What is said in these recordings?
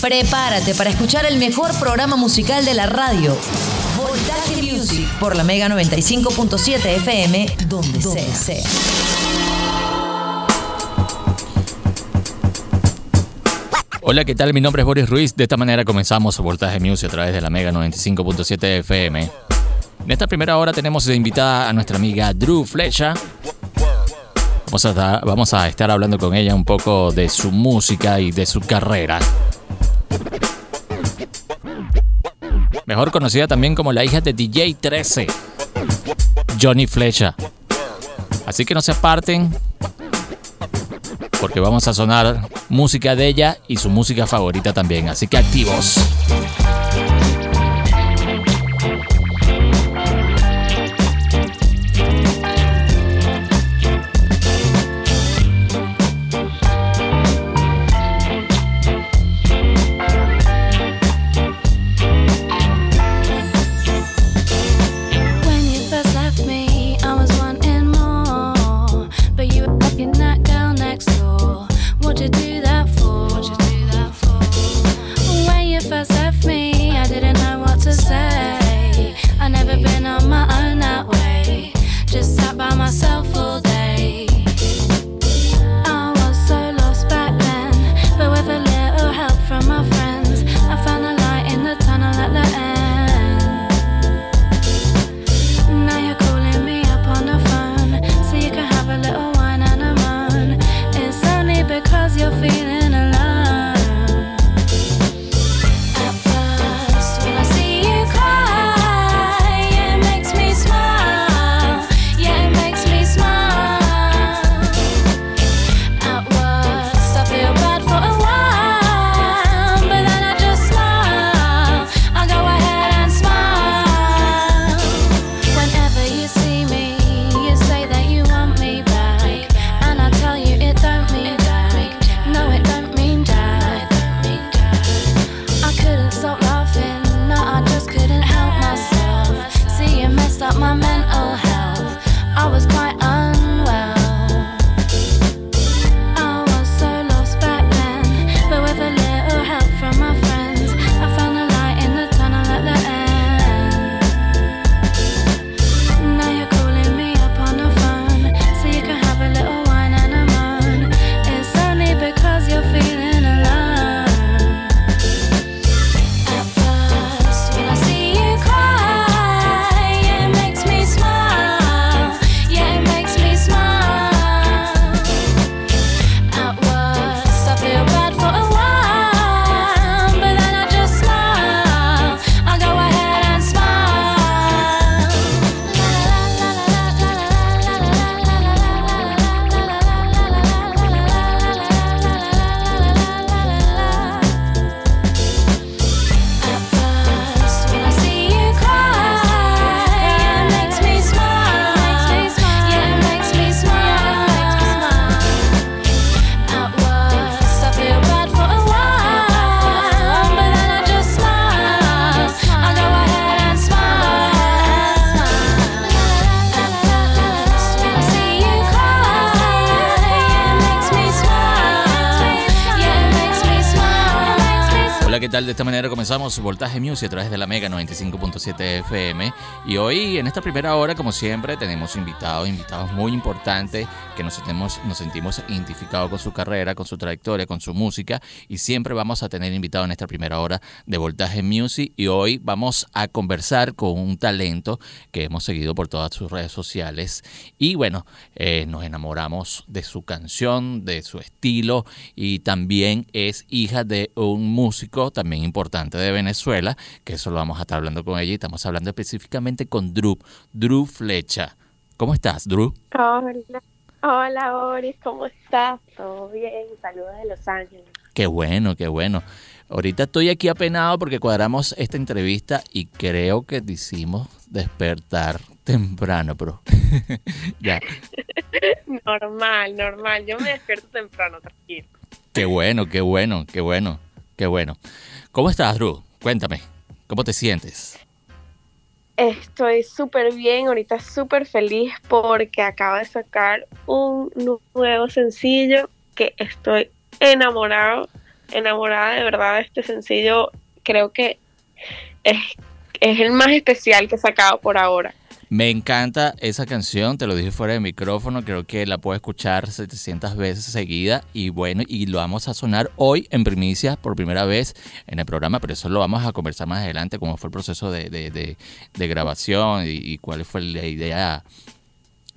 Prepárate para escuchar el mejor programa musical de la radio. Voltaje Music por la Mega 95.7 FM, donde, sea. Hola, ¿qué tal? Mi nombre es Boris Ruiz. De esta manera comenzamos Voltaje Music a través de la Mega 95.7 FM. En esta primera hora tenemos de invitada a nuestra amiga Drew Flecha. Vamos a, a estar hablando con ella un poco de su música y de su carrera. Mejor conocida también como la hija de DJ 13, Johnny Flecha. Así que no se aparten, porque vamos a sonar música de ella y su música favorita también. Así que activos. De esta manera comenzamos Voltaje Music a través de la Mega 95.7 FM. Y hoy, en esta primera hora, como siempre, tenemos invitados, invitados muy importantes que nos sentimos, nos sentimos identificados con su carrera, con su trayectoria, con su música. Y siempre vamos a tener invitados en esta primera hora de Voltaje Music. Y hoy vamos a conversar con un talento que hemos seguido por todas sus redes sociales. Y bueno, eh, nos enamoramos de su canción, de su estilo. Y también es hija de un músico también importante de Venezuela, que eso lo vamos a estar hablando con ella y estamos hablando específicamente con Drew, Drew Flecha. ¿Cómo estás, Drew? Hola, hola Boris, ¿cómo estás? ¿Todo bien? Saludos de Los Ángeles. Qué bueno, qué bueno. Ahorita estoy aquí apenado porque cuadramos esta entrevista y creo que te hicimos despertar temprano, pero ya. normal, normal. Yo me despierto temprano, tranquilo. Qué bueno, qué bueno, qué bueno, qué bueno. ¿Cómo estás, Drew? Cuéntame, ¿cómo te sientes? Estoy súper bien, ahorita súper feliz porque acabo de sacar un nuevo sencillo que estoy enamorado enamorada de verdad de este sencillo. Creo que es, es el más especial que he sacado por ahora. Me encanta esa canción, te lo dije fuera de micrófono, creo que la puedo escuchar 700 veces seguida y bueno, y lo vamos a sonar hoy en primicia por primera vez en el programa, pero eso lo vamos a conversar más adelante, cómo fue el proceso de, de, de, grabación y, y, cuál fue la idea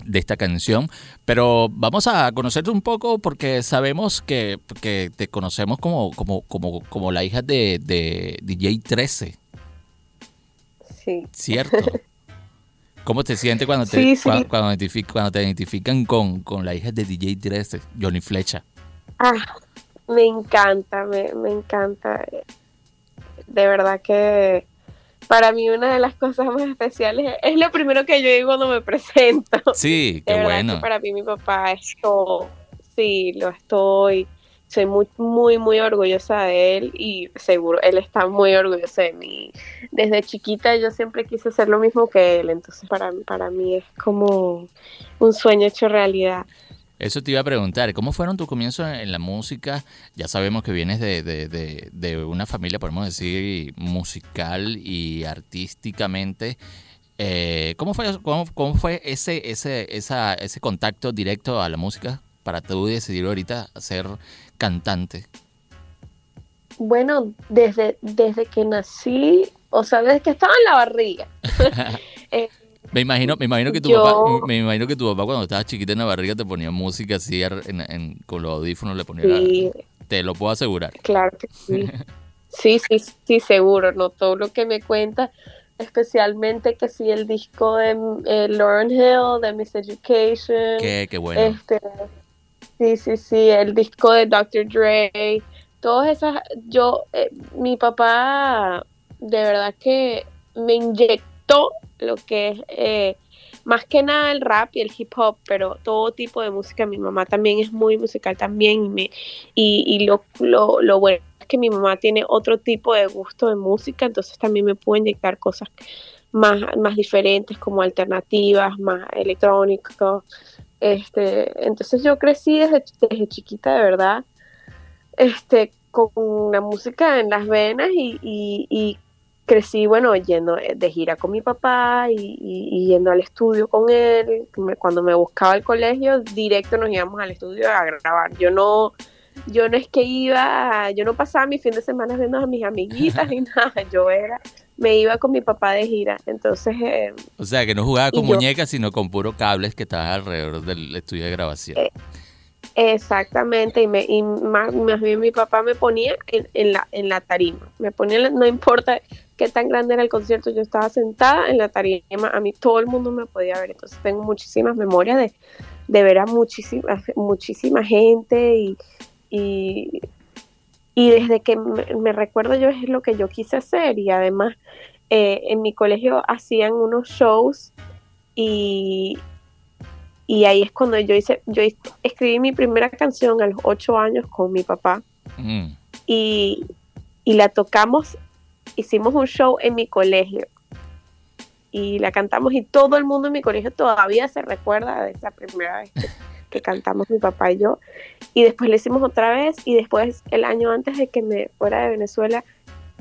de esta canción, pero vamos a conocerte un poco porque sabemos que, que te conocemos como, como, como, como la hija de, de DJ 13. Sí. ¿Cierto? ¿Cómo te sientes cuando te, Cuando, cuando, te identifican con, con la hija de DJ 13, Johnny Flecha? Ah, me encanta, me, me encanta. De verdad que para mí una de las cosas más especiales es lo primero que yo digo cuando me presento. Sí, qué bueno. para mí mi papá es todo. Sí, lo estoy soy muy, muy, muy orgullosa de él y seguro él está muy orgulloso de mí. Desde chiquita yo siempre quise hacer lo mismo que él, entonces para, para mí es como un sueño hecho realidad. Eso te iba a preguntar, ¿cómo fueron tus comienzos en la música? Ya sabemos que vienes de, de, de, una familia, podemos decir, musical y artísticamente. Eh, ¿cómo, fue, cómo, cómo, fue ese, ese, esa, ese contacto directo a la música para tú decidir ahorita ser cantante? Bueno, desde, desde que nací, o sea, desde que estaba en la barriga. Eh, me imagino, me imagino que tu papá, me imagino que tu papá cuando estabas chiquita en la barriga te ponía música así con los audífonos le ponía te lo puedo asegurar. Claro que sí. sí, sí, sí, seguro, no todo lo que me cuenta, especialmente que sí el disco de eh, Lauren Hill, de Miss Education. Qué, qué bueno. Este, Sí, sí, sí, el disco de Dr. Dre, todas esas, yo, eh, mi papá de verdad que me inyectó lo que es eh, más que nada el rap y el hip hop, pero todo tipo de música. Mi mamá también es muy musical también y, me, y, y lo, lo, lo, bueno es que mi mamá tiene otro tipo de gusto de música, entonces también me puede inyectar cosas más, más diferentes como alternativas, más electrónicos este, entonces yo crecí desde, desde chiquita, de verdad, este, con la música en las venas y, crecí, bueno, yendo de gira con mi papá y, yendo al estudio con él. Cuando me buscaba el colegio, directo nos íbamos al estudio a grabar. Yo no, yo no es que iba, yo no pasaba mi fin de semana viendo a mis amiguitas ni nada. Yo era me iba con mi papá de gira. Entonces. Eh, o sea, que no jugaba con muñecas, sino con puros cables que estaban alrededor del estudio de grabación. Eh, exactamente, y, me, y más, bien mi papá me ponía en, la, en la tarima. Me ponía, no importa qué tan grande era el concierto, yo estaba sentada en la tarima. A mí todo el mundo me podía ver. Entonces, tengo muchísimas memorias de, de ver a muchísima, muchísima gente y, y y desde que me, recuerdo yo es lo que yo quise hacer y además eh, en mi colegio hacían unos shows y, y ahí es cuando yo hice, yo escribí mi primera canción a los ocho años con mi papá mm. y, y la tocamos, hicimos un show en mi colegio y la cantamos y todo el mundo en mi colegio todavía se recuerda de esa primera vez que cantamos mi papá y yo. Y después le hicimos otra vez y después el año antes de que me fuera de Venezuela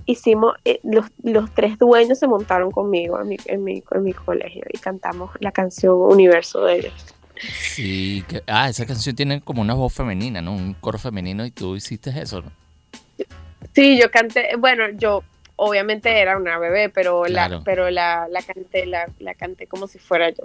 hicimos, eh, los, los, tres dueños se montaron conmigo en mi, en, mi, en mi colegio y cantamos la canción Universo de ellos. Sí, ah, esa canción tiene como una voz femenina, ¿no? Un coro femenino y tú hiciste eso, ¿no? Sí, yo canté, bueno, yo obviamente era una bebé, pero la, pero la, la canté, la, la, canté como si fuera yo.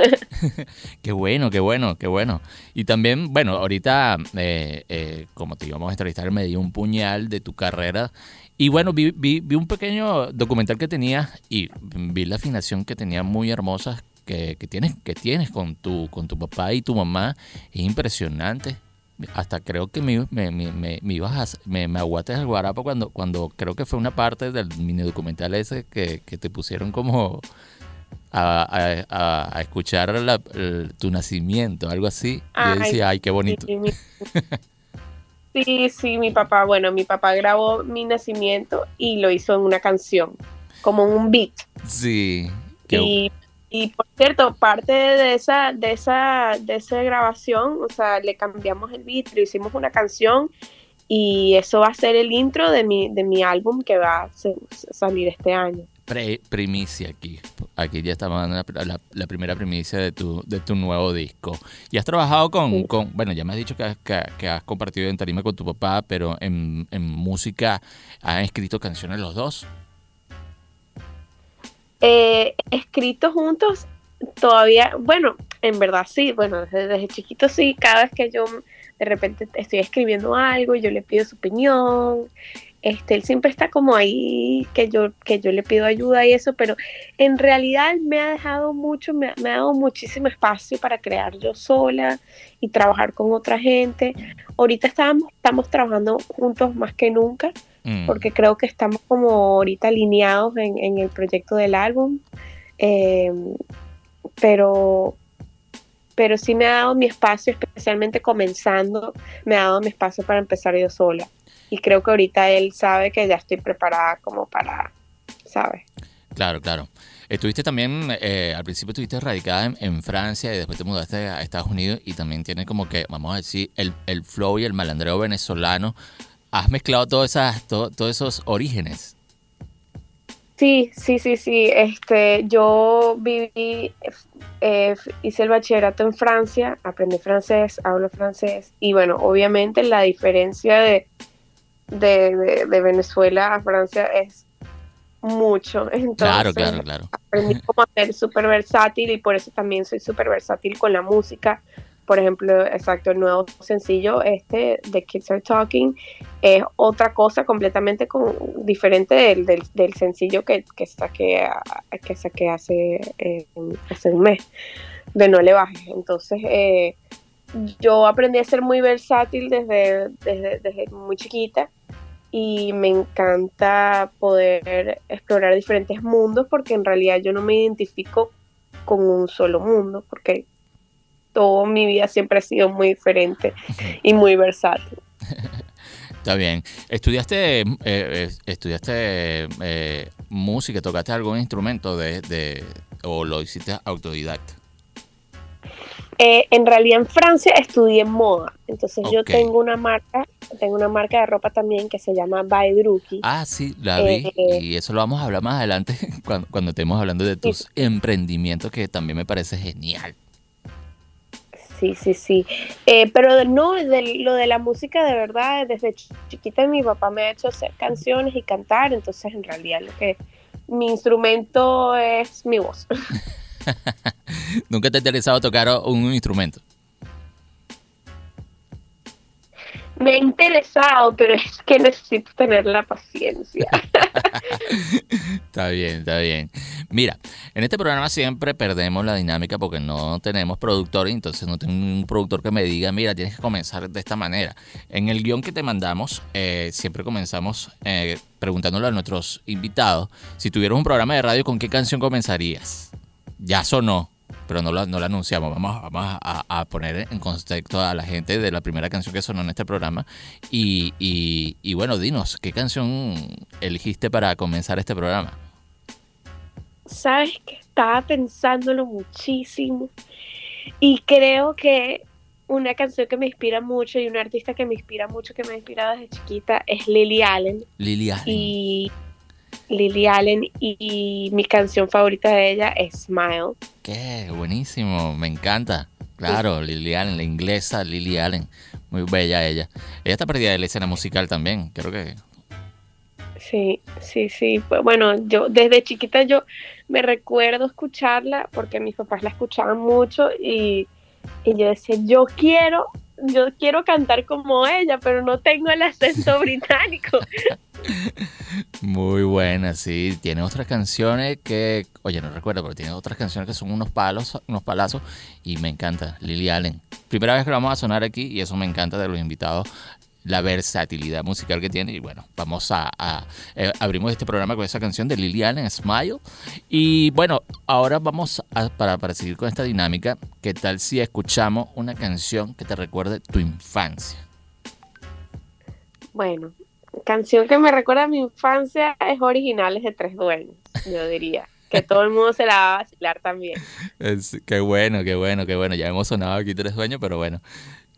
qué bueno, qué bueno, qué bueno. Y también, bueno, ahorita, eh, eh, como te íbamos a entrevistar, me dio un puñal de tu carrera. Y bueno, vi, vi, vi un pequeño documental que tenía y vi la afinación que tenía muy hermosa que, que, tienes, que tienes con tu, con tu papá y tu mamá. Es impresionante hasta creo que me, me, me, me ibas a, me, aguates el guarapo cuando, cuando creo que fue una parte del mini documental ese que, que te pusieron como a, a, a escuchar tu nacimiento, algo así. y yo decía, ay, qué bonito. Sí, sí, mi papá, bueno, mi papá grabó mi nacimiento y lo hizo en una canción, como un beat. Sí. Y y por cierto, parte de esa, de esa, de esa grabación, o sea, le cambiamos el beat, le hicimos una canción y eso va a ser el intro de mi, de mi álbum que va a salir este año. primicia aquí. Aquí ya estamos dando la, primera primicia de tu, de tu nuevo disco. Y has trabajado con, con bueno, ya me has dicho que, que, has compartido en tarima con tu papá, pero en, en música, ¿han escrito canciones los dos? Eh, escrito juntos, todavía, bueno, en verdad sí, bueno, desde, chiquito sí, cada vez que yo de repente estoy escribiendo algo yo le pido su opinión. Este, él siempre está como ahí, que yo, que yo le pido ayuda y eso, pero en realidad me ha dejado mucho, me, ha dado muchísimo espacio para crear yo sola y trabajar con otra gente. Ahorita estamos, estamos trabajando juntos más que nunca, mm. porque creo que estamos como ahorita alineados en, el proyecto del álbum. Em, pero, pero sí me ha dado mi espacio, especialmente comenzando, me ha dado mi espacio para empezar yo sola. Y creo que ahorita él sabe que ya estoy preparada como para, ¿sabes? Claro, claro. Estuviste también, eh, al principio estuviste radicada en, Francia y después te mudaste a Estados Unidos y también tiene como que, vamos a decir, el, el flow y el malandreo venezolano. ¿Has mezclado todos, esas, todos esos orígenes? Sí, sí, sí, sí. Este, yo viví, eh, hice el bachillerato en Francia, aprendí francés, hablo francés y bueno, obviamente la diferencia de, de, Venezuela a Francia es mucho. Entonces, claro, claro, claro. Aprendí cómo ser súper versátil y por eso también soy súper versátil con la música por ejemplo, exacto, el nuevo sencillo este de Kids Are Talking es otra cosa completamente diferente del, del, sencillo que, que, saqué, que saqué hace, eh, hace un mes de No Le Bajes. Entonces, eh, yo aprendí a ser muy versátil desde, desde, desde muy chiquita y me encanta poder explorar diferentes mundos porque en realidad yo no me identifico con un solo mundo porque toda mi vida siempre ha sido muy diferente y muy versátil. Está bien. ¿Estudiaste, eh, eh, estudiaste eh, música? ¿Tocaste algún instrumento de, o lo hiciste autodidacta? en realidad en Francia estudié moda. Entonces yo tengo una marca, tengo una marca de ropa también que se llama Baedruki. Ah, sí, la vi. y eso lo vamos a hablar más adelante cuando, cuando estemos hablando de tus emprendimientos que también me parece genial sí, sí, sí. Eh, pero no, lo de la música de verdad, desde chiquita mi papá me ha hecho hacer canciones y cantar, entonces en realidad lo que mi instrumento es mi voz. ¿Nunca te ha interesado tocar un instrumento? Me ha interesado, pero es que necesito tener la paciencia. está bien, está bien. Mira, en este programa siempre perdemos la dinámica porque no tenemos productor entonces no tengo un productor que me diga, mira, tienes que comenzar de esta manera. En el guion que te mandamos, eh, siempre comenzamos eh, preguntándole a nuestros invitados, si tuvieras un programa de radio, ¿con qué canción comenzarías? Ya sonó pero no lo, no anunciamos. Vamos, vamos a, poner en contexto a la gente de la primera canción que sonó en este programa. Y, y, bueno, dinos, ¿qué canción elegiste para comenzar este programa? Sabes que estaba pensándolo muchísimo y creo que una canción que me inspira mucho y un artista que me inspira mucho, que me ha inspirado desde chiquita, es Lily Allen. Lily Allen. Y Lily Allen y, mi canción favorita de ella es Smile. Qué buenísimo, me encanta. Claro, Lily Allen, la inglesa Lily Allen. Muy bella ella. Ella está perdida de la escena musical también, creo que. Sí, sí, sí. Pues, bueno, yo desde chiquita yo me recuerdo escucharla porque mis papás la escuchaban mucho y, y yo decía, yo quiero, yo quiero cantar como ella, pero no tengo el acento británico. Muy buena, sí. Tiene otras canciones que, oye, no recuerdo, pero tiene otras canciones que son unos palos, unos palazos y me encanta. Lily Allen. Primera vez que vamos a sonar aquí y eso me encanta de los invitados la versatilidad musical que tiene. Y bueno, vamos a, eh, abrimos este programa con esa canción de Allen, Smile. Y bueno, ahora vamos a, para, para seguir con esta dinámica, ¿qué tal si escuchamos una canción que te recuerde tu infancia? Bueno, canción que me recuerda a mi infancia es Originales de Tres Dueños, yo diría. Que todo el mundo se la va a vacilar también. Es, qué bueno, qué bueno, qué bueno. Ya hemos sonado aquí Tres Dueños, pero bueno.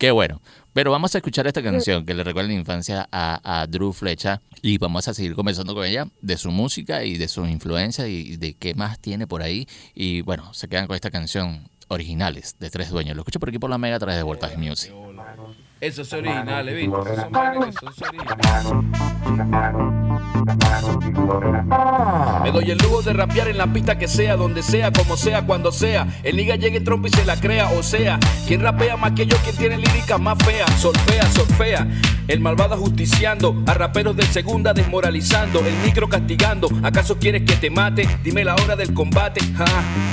Qué bueno. Pero vamos a escuchar esta canción que le recuerda la infancia a, Drew Flecha y vamos a seguir conversando con ella de su música y de su influencia y de qué más tiene por ahí. Y bueno, se quedan con esta canción originales de Tres Dueños. Lo escucho por aquí por la Mega a través de Voltage Music. Eso es original, ¿viste? Eso es Me doy el lujo de rapear en la pista que sea, donde sea, como sea, cuando sea. El liga llegue en trompo y se la crea, o sea, quien rapea más que yo, quien tiene líricas más feas, solfea, solfea. El malvado justiciando, a raperos de segunda desmoralizando, el micro castigando. ¿Acaso quieres que te mate? Dime la hora del combate.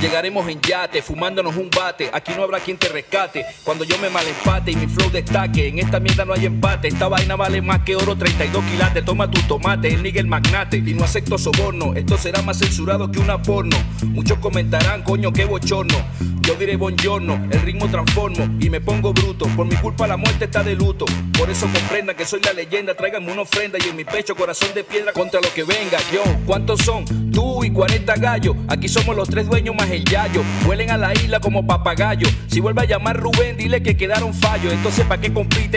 llegaremos en yate, fumándonos un bate. Aquí no habrá quien te rescate. Cuando yo me malempate y mi flow destaque en esta mierda no hay empate. Esta vaina vale más que oro, 32 quilates. Toma tu tomate, el nigga el magnate. Y no acepto soborno, esto será más censurado que una porno. Muchos comentarán, coño, qué bochorno. Yo diré buongiorno, el ritmo transformo y me pongo bruto. Por mi culpa la muerte está de luto. Por eso comprendan que soy la leyenda. Tráiganme una ofrenda y en mi pecho corazón de piedra contra lo que venga. Yo, ¿cuántos son? Tú y 40 gallos. Aquí somos los tres dueños más el yayo. Vuelen a la isla como papagayo. Si vuelve a llamar Rubén, dile que quedaron fallos. Entonces, ¿para qué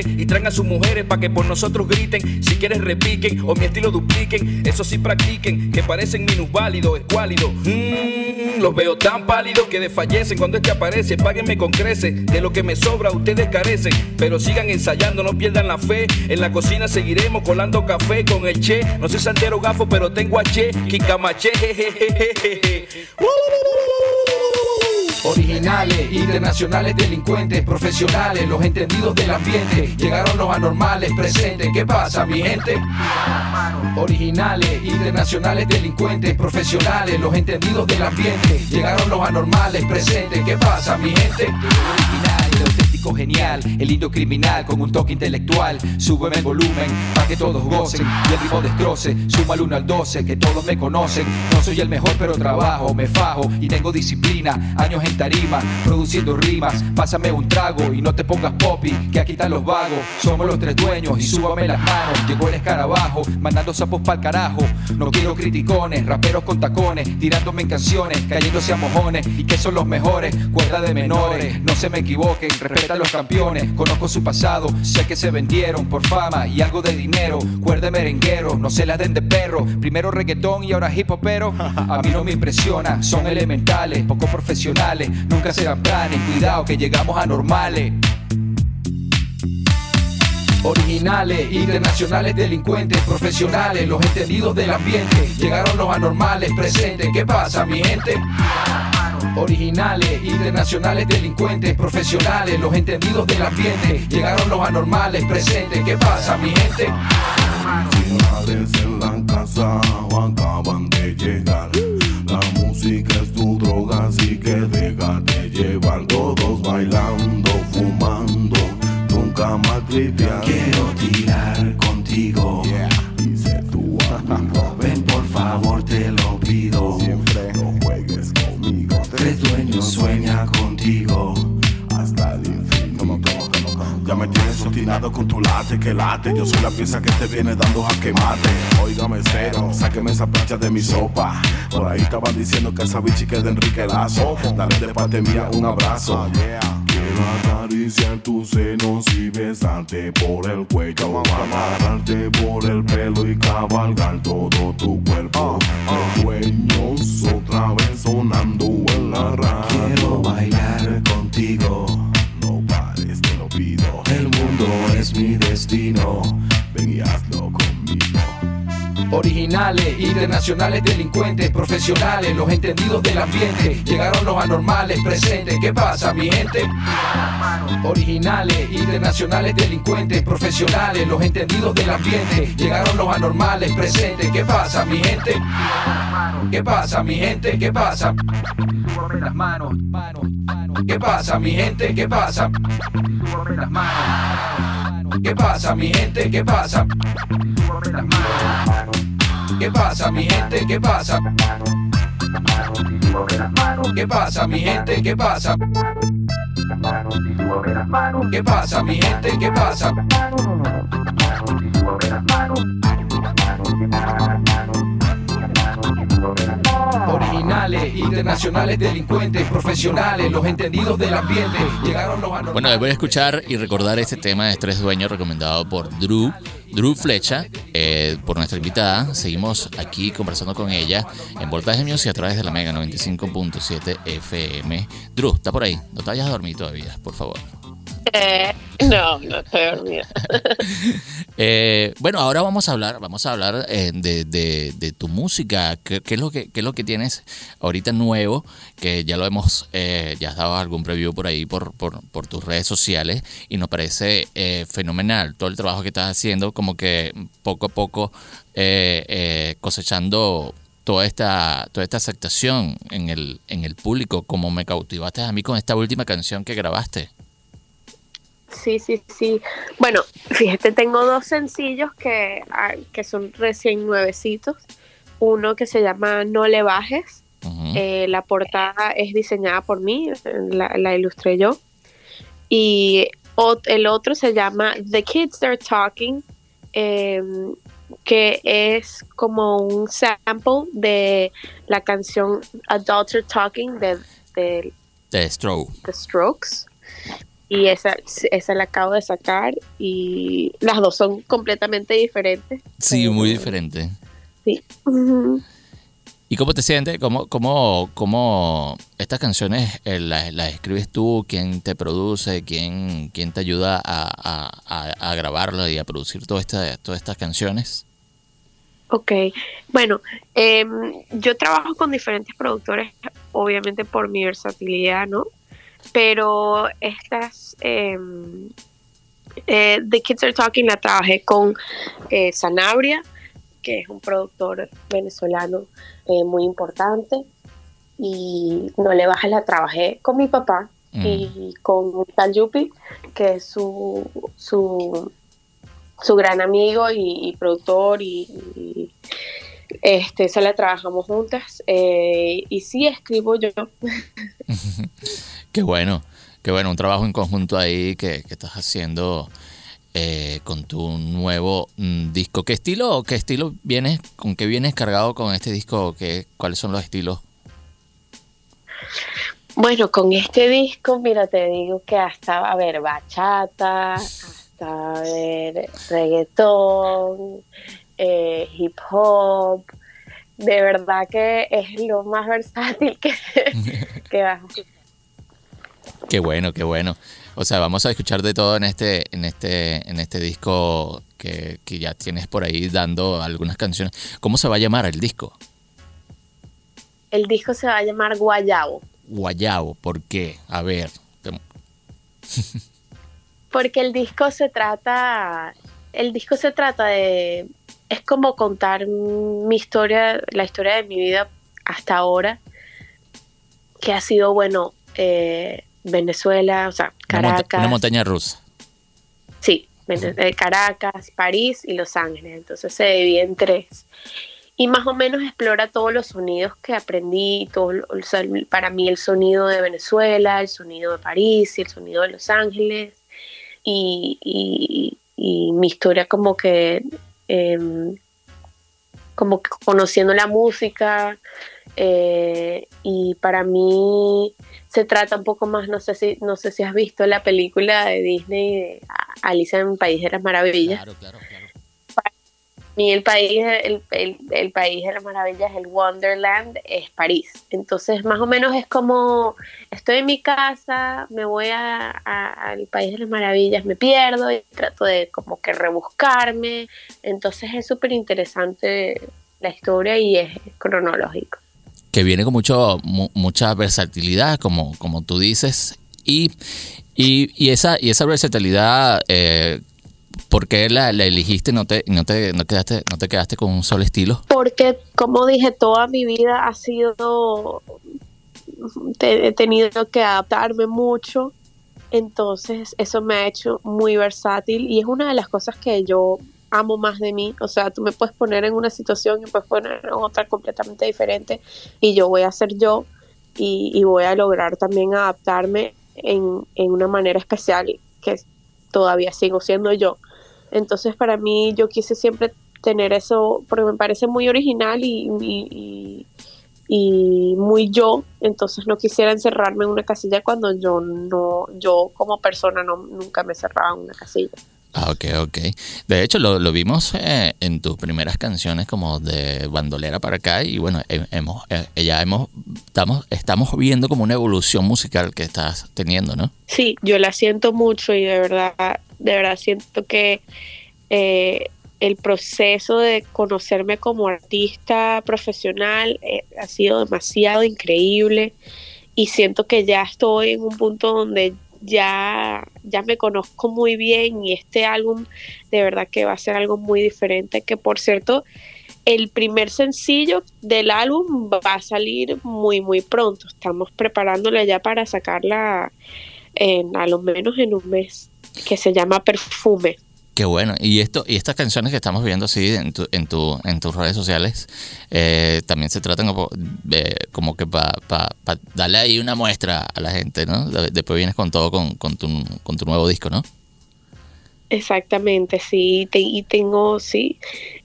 y traen a sus mujeres para que por nosotros griten. Si quieres repiquen o mi estilo dupliquen, eso sí practiquen, que parecen minusválidos, escuálidos. Mmm, los veo tan pálidos que desfallecen cuando este aparece. Páguenme con crece, de lo que me sobra ustedes carecen. Pero sigan ensayando, no pierdan la fe. En la cocina seguiremos colando café con el che. No soy santero gafo, pero tengo a che, Kikamache, jejejeje. Originales, internacionales, delincuentes, profesionales, los entendidos del ambiente. Llegaron los anormales presentes. ¿Qué pasa, mi gente? Originales, internacionales, delincuentes, profesionales, los entendidos del ambiente. Llegaron los anormales presentes. ¿Qué pasa, mi gente? Originales, genial, el lindo criminal con un toque intelectual. Súbeme el volumen para que todos gocen y el ritmo destroce. Suma el 1 al 12 que todos me conocen. No soy el mejor, pero trabajo, me fajo y tengo disciplina. Años en tarima, produciendo rimas. Pásame un trago y no te pongas poppy, que aquí están los vagos. Somos los tres dueños y súbame las manos. Llegó el escarabajo, mandando sapos pa'l carajo. No quiero criticones, raperos con tacones, tirándome en canciones, cayéndose a mojones. Y que son los mejores, cuerda de menores. No se me equivoquen, respeta los campeones, conozco su pasado, sé que se vendieron por fama y algo de dinero, cuerda merenguero, no se la den de perro, primero reggaetón y ahora hip hopero, a mí no me impresiona, son elementales, poco profesionales, nunca serán planes, cuidado que llegamos a normales. Originales, internacionales, delincuentes, profesionales, los entendidos del ambiente. Llegaron los anormales presentes. ¿Qué pasa, mi gente? Originales, internacionales, delincuentes, profesionales, los entendidos del ambiente. Llegaron los anormales presentes. ¿Qué pasa, mi gente? En la casa acaban de llegar. La música es tu droga, así que déjate llevar. Todos bailando, fumando, nunca más trivial. Quiero tirar obstinado con tu late que late. Yo soy la pieza que te viene dando a quemarte. Óigame cero, sáqueme esa plancha de mi sopa. Por ahí estaban diciendo que esa bichi que de Enrique Lazo. Dale de parte mía un abrazo. Quiero acariciar tus senos y besarte por el cuello. Amarrarte por el pelo y cabalgar todo tu cuerpo. Sueños otra vez sonando en la radio. Quiero bailar contigo. Es mi destino. Ven y hazlo conmigo. Originales, internacionales, delincuentes, profesionales, los entendidos del ambiente. Llegaron los anormales presentes. ¿Qué pasa, mi gente? Originales, internacionales, delincuentes, profesionales, los entendidos del ambiente. Llegaron los anormales presentes. ¿Qué pasa, mi gente? ¿Qué pasa, mi gente? ¿Qué pasa? las manos, manos, manos. ¿Qué pasa, mi gente? ¿Qué pasa? las manos. ¿Qué pasa, mi gente? ¿Qué pasa? las manos. ¿Qué pasa, mi gente? ¿Qué pasa? ¿Qué pasa, mi gente? ¿Qué pasa? ¿Qué pasa, mi gente? ¿Qué pasa? Internacionales, delincuentes, profesionales, los entendidos del ambiente. Llegaron los anormales. Bueno, les voy a escuchar y recordar este tema de Estrés Dueño recomendado por Drew. Drew Flecha, eh, por nuestra invitada. Seguimos aquí conversando con ella en Voltaje Music a través de la Mega 95.7 FM. Drew, está por ahí. No te vayas a dormir todavía, por favor. Eh, no, no estoy dormida. Eh, bueno, ahora vamos a hablar, vamos a hablar eh, de, de- tu música. ¿Qué, es lo que, es tienes ahorita nuevo? Que ya lo hemos, eh, ya has dado algún preview por ahí por, por, tus redes sociales y nos parece fenomenal todo el trabajo que estás haciendo, como que poco a poco cosechando toda esta, toda esta aceptación en el, en el público, como me cautivaste a mí con esta última canción que grabaste. Sí, sí, sí. Bueno, fíjate, tengo dos sencillos que, que son recién nuevecitos. Uno que se llama No le bajes. Eh, la portada es diseñada por mí, la, la ilustré yo. Y ot- el otro se llama The Kids They're Talking, em, que es como un sample de la canción Adults Are Talking de, de. The Strokes. Y esa, esa la acabo de sacar y las dos son completamente diferentes. Sí, muy Pero- diferente. Sí. ¿Y cómo te sientes? ¿Cómo, cómo, cómo estas canciones eh, las, las escribes tú? ¿Quién te produce? ¿Quién, quién te ayuda a, a, a, a grabarlo y a producir toda esta, todas estas canciones? Ok, bueno, em, yo trabajo con diferentes productores, obviamente por mi versatilidad, ¿no? Pero estas, em, eh, The Kids Are Talking la trabajé con eh, Sanabria, que es un productor venezolano eh, muy importante, y No le bajes la trabajé con mi papá Mm. y con Tal Yupi, que es su, su, su gran amigo y, y productor y, y, este, esa la trabajamos juntas eh, y sí escribo yo Qué bueno, qué bueno, un trabajo en conjunto ahí que, que estás haciendo eh, con tu nuevo mm, disco. ¿Qué estilo, qué estilo vienes, con qué vienes cargado con este disco? ¿Qué, ¿Cuáles son los estilos? bueno con este disco mira te digo que hasta a ver bachata hasta a ver reggaetón eh, hip hop de verdad que es lo más versátil que, que vas a Qué bueno, qué bueno. O sea, vamos a escuchar de todo en este, en este, en este disco que, que ya tienes por ahí dando algunas canciones. ¿Cómo se va a llamar el disco? el disco se va a llamar Guayabo Guayabo, ¿por qué? A ver. Porque el disco se trata, el disco se trata de, es como contar mi historia, la historia de mi vida hasta ahora, que ha sido, bueno, eh, Venezuela, o sea, Una, monta- Caracas, una montaña rusa. sí, eh, Caracas, París y Los Ángeles, entonces se divide en tres. Y más o menos explora todos los sonidos que aprendí, todo, o sea, para mí el sonido de Venezuela, el sonido de París y el sonido de Los Ángeles y, y- y mi historia como que em, como que conociendo la música eh, y para mí se trata un poco más no sé si no sé si has visto la película de Disney de Alicia en País de las Maravillas Claro, claro, claro. Mi el país el, el- el país de las maravillas el Wonderland es París. Entonces más o menos es como estoy en mi casa me voy a- a- al país de las maravillas me pierdo y trato de como que rebuscarme. Entonces es súper interesante la historia y es cronológico. Que viene con mucho, mu- mucha versatilidad, como, como tú dices. Y, y, y esa, y esa versatilidad, eh, ¿por qué la, la eligiste? ¿No te, no, te, no, quedaste, ¿No te quedaste con un solo estilo? porque como dije toda mi vida ha sido he tenido que adaptarme mucho entonces eso me ha hecho muy versátil y es una de las cosas que yo amo más de mí o sea tú me puedes poner en una situación y me puedes poner en otra completamente diferente y yo voy a ser yo y, y voy a lograr también adaptarme en, en una manera especial que todavía sigo siendo yo entonces para mí yo quise siempre tener eso porque me parece muy original y, y- y- muy yo, entonces no quisiera encerrarme en una casilla cuando yo no, yo como persona no, nunca me cerraba en una casilla. Ah, ok, ok. De hecho, lo, lo vimos eh, en tus primeras canciones como de bandolera para acá y bueno, hemos, eh, ya hemos, estamos, estamos viendo como una evolución musical que estás teniendo, ¿no? Sí, yo la siento mucho y de verdad, de verdad siento que eh, el proceso de conocerme como artista profesional ha sido demasiado increíble y siento que ya estoy en un punto donde ya, ya me conozco muy bien y este álbum de verdad que va a ser algo muy diferente, que por cierto, el primer sencillo del álbum va a salir muy, muy pronto. Estamos preparándolo ya para sacarla en, a lo menos en un mes, que se llama Perfume. Qué bueno. Y esto y estas canciones que estamos viendo así en, tu, en, tu, en tus redes sociales eh, también se tratan como, como que para darle ahí una muestra a la gente, ¿no? Después vienes con todo con, con, tu, con tu nuevo disco, ¿no? Exactamente, sí. y tengo, sí.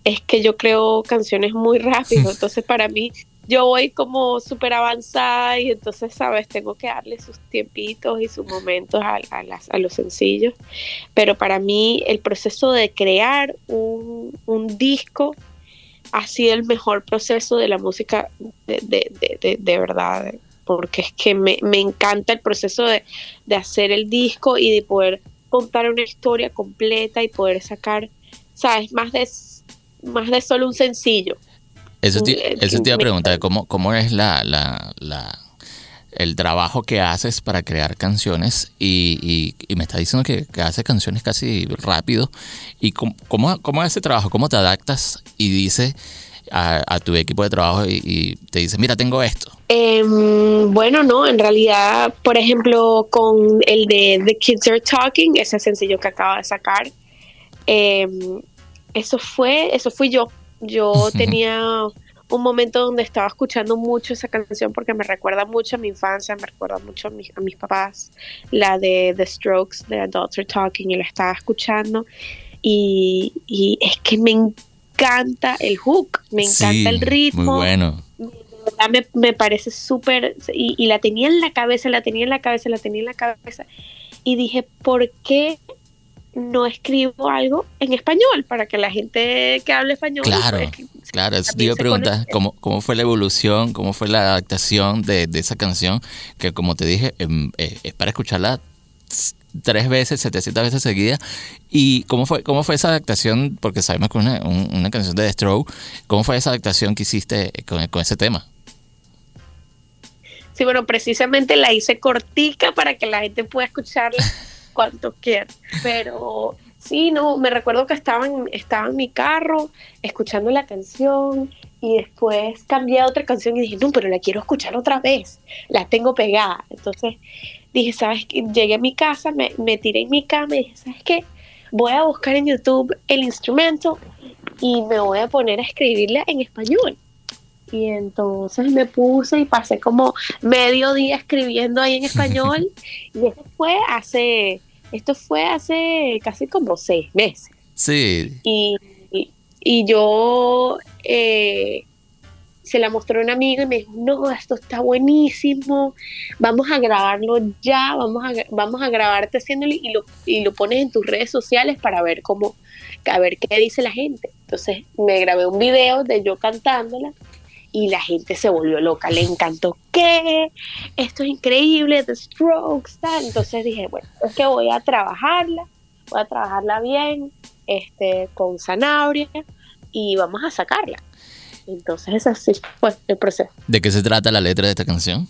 Es que yo creo canciones muy rápido. Entonces, para mí, yo voy como súper avanzada y entonces, sabes, tengo que darle sus tiempitos y sus momentos a, a, los sencillos. Pero para mí el proceso de crear un, disco ha sido el mejor proceso de la música de, de, de, verdad, porque es que me, me encanta el proceso de, hacer el disco y de poder contar una historia completa y poder sacar, sabes, más de, más de solo un sencillo eso te, eso te iba a preguntar, ¿cómo, cómo es la, la, la, el trabajo que haces para crear canciones? Y, y, me está diciendo que, que, haces canciones casi rápido. ¿Y cómo, cómo, es ese trabajo? ¿Cómo te adaptas y dices a, tu equipo de trabajo y, te dices, mira, tengo esto? Em, bueno, no, en realidad, por ejemplo, con el de The Kids Are Talking, ese sencillo que acabo de sacar, em, eso fue, eso fui yo yo tenía un momento donde estaba escuchando mucho esa canción porque me recuerda mucho a mi infancia, me recuerda mucho a, a mis papás, la de The Strokes, de Adults Are Talking, y la estaba escuchando. Y, es que me encanta el hook, me encanta el ritmo. Muy bueno. Me, me parece súper, y, y la tenía en la cabeza, la tenía en la cabeza, la tenía en la cabeza. Y dije, ¿por qué no escribo algo en español para que la gente que hable español. Claro, pues, claro. Eso te iba a preguntar, ¿cómo, ¿cómo fue la evolución, cómo fue la adaptación de, esa canción? Que como te dije, em, eh, es para escucharla tres veces, 700 veces seguida. ¿Y cómo fue, cómo fue esa adaptación? Porque sabemos que es una, una, canción de The Stroke. ¿Cómo fue esa adaptación que hiciste con, con ese tema? Sí, bueno, precisamente la hice cortica para que la gente pueda escucharla cuanto quiera. Pero sí, no, me recuerdo que estaba en, estaba en mi carro escuchando la canción y después cambié a otra canción y dije, no, pero la quiero escuchar otra vez, la tengo pegada. Entonces dije, ¿sabes qué? Llegué a mi casa, me, me tiré en mi cama y dije, ¿sabes qué? Voy a buscar en YouTube el instrumento y me voy a poner a escribirla en español. Y entonces me puse y pasé como medio día escribiendo ahí en español. y eso fue hace esto fue hace casi como seis meses. Sí. Y, y, yo eh, se la mostró a un amigo y me dijo, no, esto está buenísimo, vamos a grabarlo ya, vamos a, vamos a grabarte haciéndolo y lo, y lo pones en tus redes sociales para ver cómo, a ver qué dice la gente. Entonces me grabé un video de yo cantándola y la gente se volvió loca, le encantó, ¿qué? Esto es increíble, The Strokes, tal. Entonces dije, bueno, es que voy a trabajarla, voy a trabajarla bien, este, con zanahoria y vamos a sacarla. Entonces así fue el proceso. ¿De qué se trata la letra de esta canción?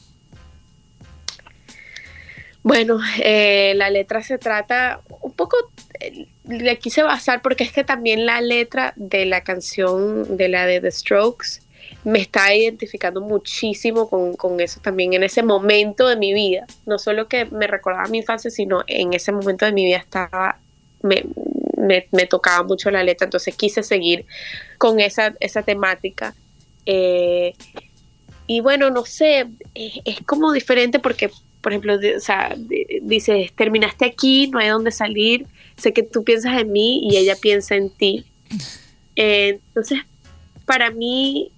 Bueno, eh, la letra se trata un poco, eh, le quise basar porque es que también la letra de la canción de la de The Strokes me está identificando muchísimo con, eso también en ese momento de mi vida. No solo que me recordaba mi infancia, sino en ese momento de mi vida estaba, me, tocaba mucho la letra, entonces quise seguir con esa, esa temática. Eh, y bueno, no sé, es, como diferente porque, por ejemplo, o sea, dices, terminaste aquí, no hay dónde salir, sé que tú piensas en mí y ella piensa en ti. Eh, entonces, para mí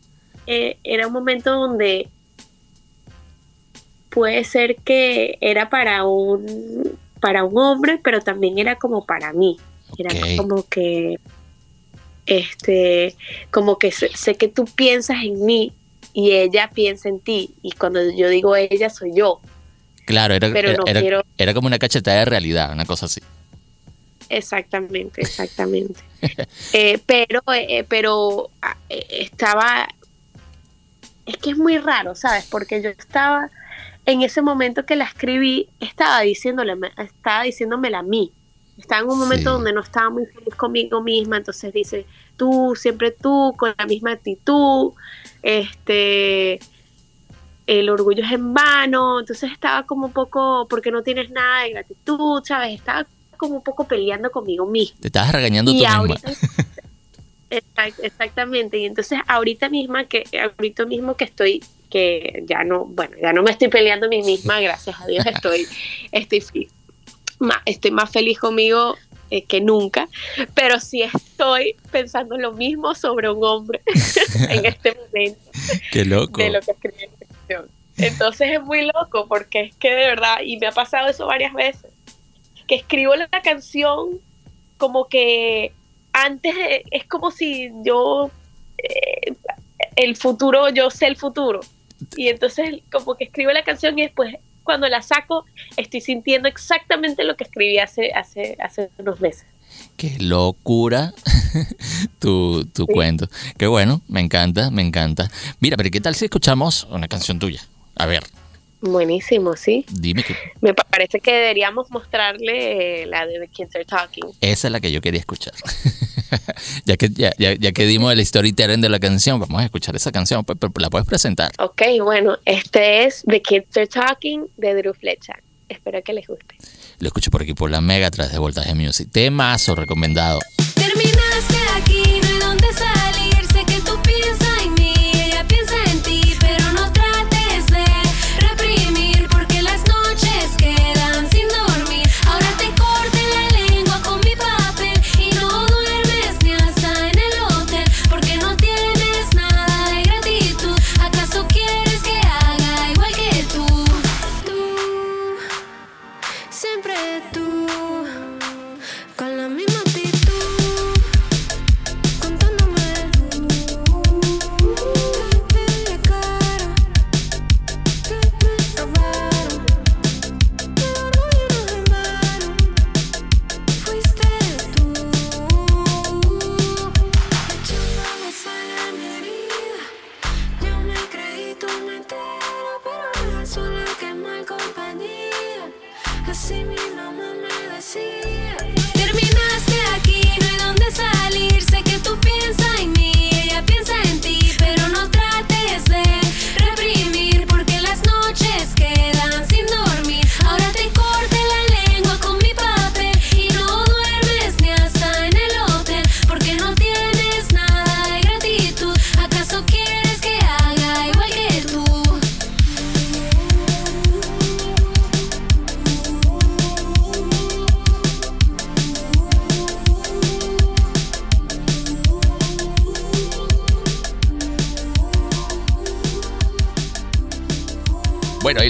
eh, era un momento donde puede ser que era para un para un hombre, pero también era como para mí. Era como que este como que sé, sé que tú piensas en mí y ella piensa en ti y cuando yo digo ella soy yo. Claro, era, Pero era, no era- quiero- era como una cachetada de realidad, una cosa así. Exactamente, exactamente. Eh, pero, eh, pero ah, estaba, es que es muy raro, ¿sabes? Porque yo estaba, en ese momento que la escribí, estaba diciéndole, estaba diciéndomela a mí. Estaba en un momento Sí. donde no estaba muy feliz conmigo misma, entonces dice, tú, siempre tú, con la misma actitud, este, el orgullo es en vano, entonces estaba como un poco, porque no tienes nada de gratitud, ¿sabes? Estaba como un poco peleando conmigo misma. Te estabas regañando Y tú misma. ahorita, exactamente, y entonces ahorita misma que ahorita mismo que estoy que ya no, bueno, ya no me estoy peleando a mí misma, gracias a Dios estoy estoy ma- estoy más feliz conmigo eh, que nunca, pero sí estoy pensando lo mismo sobre un hombre en este momento Qué loco. de lo que escribí en la canción. Entonces es muy loco porque es que de verdad, y me ha pasado eso varias veces, que escribo la canción como que antes, de- es como si yo, eh, el futuro, yo sé el futuro. Y entonces como que escribo la canción y después cuando la saco estoy sintiendo exactamente lo que escribí hace, hace, hace unos meses. Qué locura tu, tu cuento. Qué bueno, me encanta, me encanta. Mira, pero ¿qué tal si escuchamos una canción tuya? A ver, Buenísimo, sí. dime que Me parece que deberíamos mostrarle eh, la de The Kids Are Talking. esa es la que yo quería escuchar. ya, que, ya, ya, ya que dimos el storytelling de la canción, vamos a escuchar esa canción. Pues, pues, ¿La puedes presentar? Ok, bueno, este es The Kids Are Talking de Drew Flecha. Espero que les guste. Lo escucho por aquí por la Mega a través de Voltaje Music. Temazo recomendado. Terminaste aquí,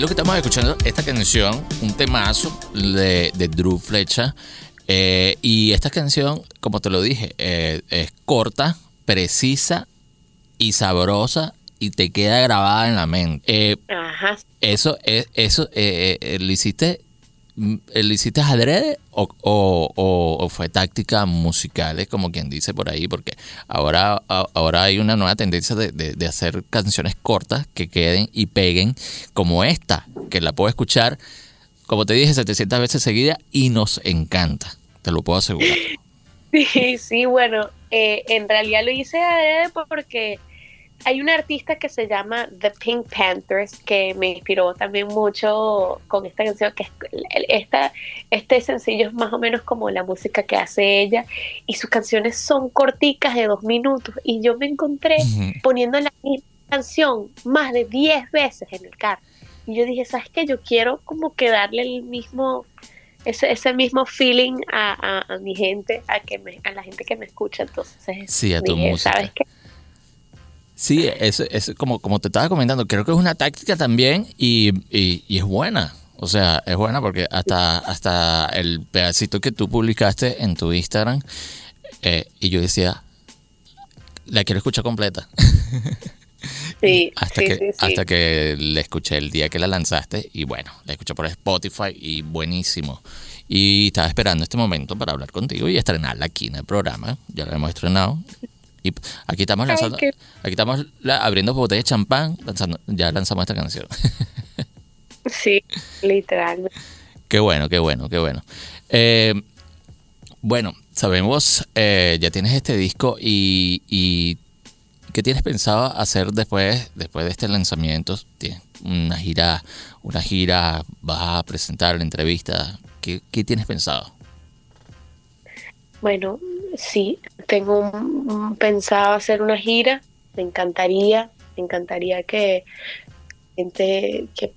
ahí lo que estamos escuchando, esta canción, un temazo de, de Drew Flecha. eh, y esta canción, como te lo dije, eh, es corta, precisa y sabrosa y te queda grabada en la mente. Eh, Ajá. eso, es eso ¿lo hiciste ¿Lo hiciste adrede o, o- o- fue táctica musical? Es como quien dice por ahí, porque ahora, ahora hay una nueva tendencia de, de- de hacer canciones cortas que queden y peguen, como esta, que la puedo escuchar, como te dije, 700 veces seguida y nos encanta, te lo puedo asegurar. Sí, sí, bueno, eh, en realidad lo hice adrede porque hay una artista que se llama The Pink Panthers que me inspiró también mucho con esta canción, que es, esta, este sencillo es más o menos como la música que hace ella y sus canciones son corticas de dos minutos y yo me encontré Ujú. poniendo la misma canción más de 10 veces en el carro. Y yo dije, ¿sabes qué? Yo quiero como que darle el mismo, ese, ese mismo feeling a, a- a mi gente, a que me, a la gente que me escucha. Entonces, Sí, a tu dije, música. ¿sabes qué? Sí, es, es como, como te estaba comentando, creo que es una táctica también y, y, y es buena. O sea, es buena porque hasta, hasta el pedacito que tú publicaste en tu Instagram eh, y yo decía, la quiero escuchar completa. Sí, hasta sí, que sí, sí. hasta que la escuché el día que la lanzaste y bueno, la escuché por Spotify y buenísimo. Y estaba esperando este momento para hablar contigo y estrenarla aquí en el programa. Ya la hemos estrenado. Y aquí estamos lanzando, aquí estamos la- abriendo botellas de champán, lanzando, ya lanzamos esta canción. Sí, literalmente. Qué bueno, qué bueno, qué bueno. Eh, bueno, sabemos, eh, ya tienes este disco y, y ¿qué tienes pensado hacer después, después de este lanzamiento? ¿Tienes una gira, una gira, vas a presentar la entrevista? ¿Qué, qué tienes pensado? Bueno, sí, tengo un- un- pensado hacer una gira. Me encantaría, me encantaría que, gente, que,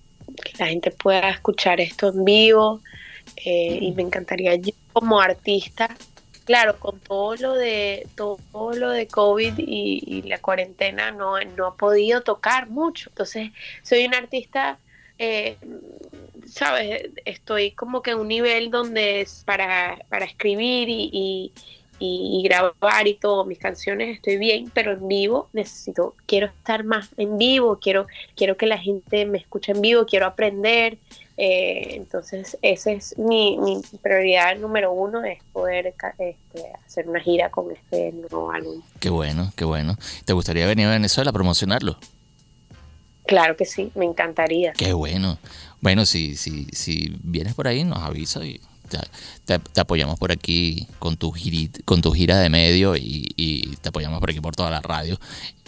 que la gente pueda escuchar esto en vivo. eh, y me encantaría yo como artista, claro, con todo lo de todo lo de COVID y, y la cuarentena no, no he podido tocar mucho. Entonces, soy un artista eh, sabes, estoy como que en un nivel donde es para, para escribir y, y- y- y grabar y todo, mis canciones estoy bien, pero en vivo necesito, quiero estar más en vivo, quiero, quiero que la gente me escuche en vivo, quiero aprender. eh, entonces, esa es mi, mi prioridad número uno, es poder este, hacer una gira con este nuevo álbum. Qué bueno, qué bueno. ¿Te gustaría venir a Venezuela a promocionarlo? Claro que sí, me encantaría. Qué bueno. Bueno, si, si, si vienes por ahí, nos avisa y te, apoyamos por aquí con tu, con tu gira de medio y, y te apoyamos por aquí por toda la radio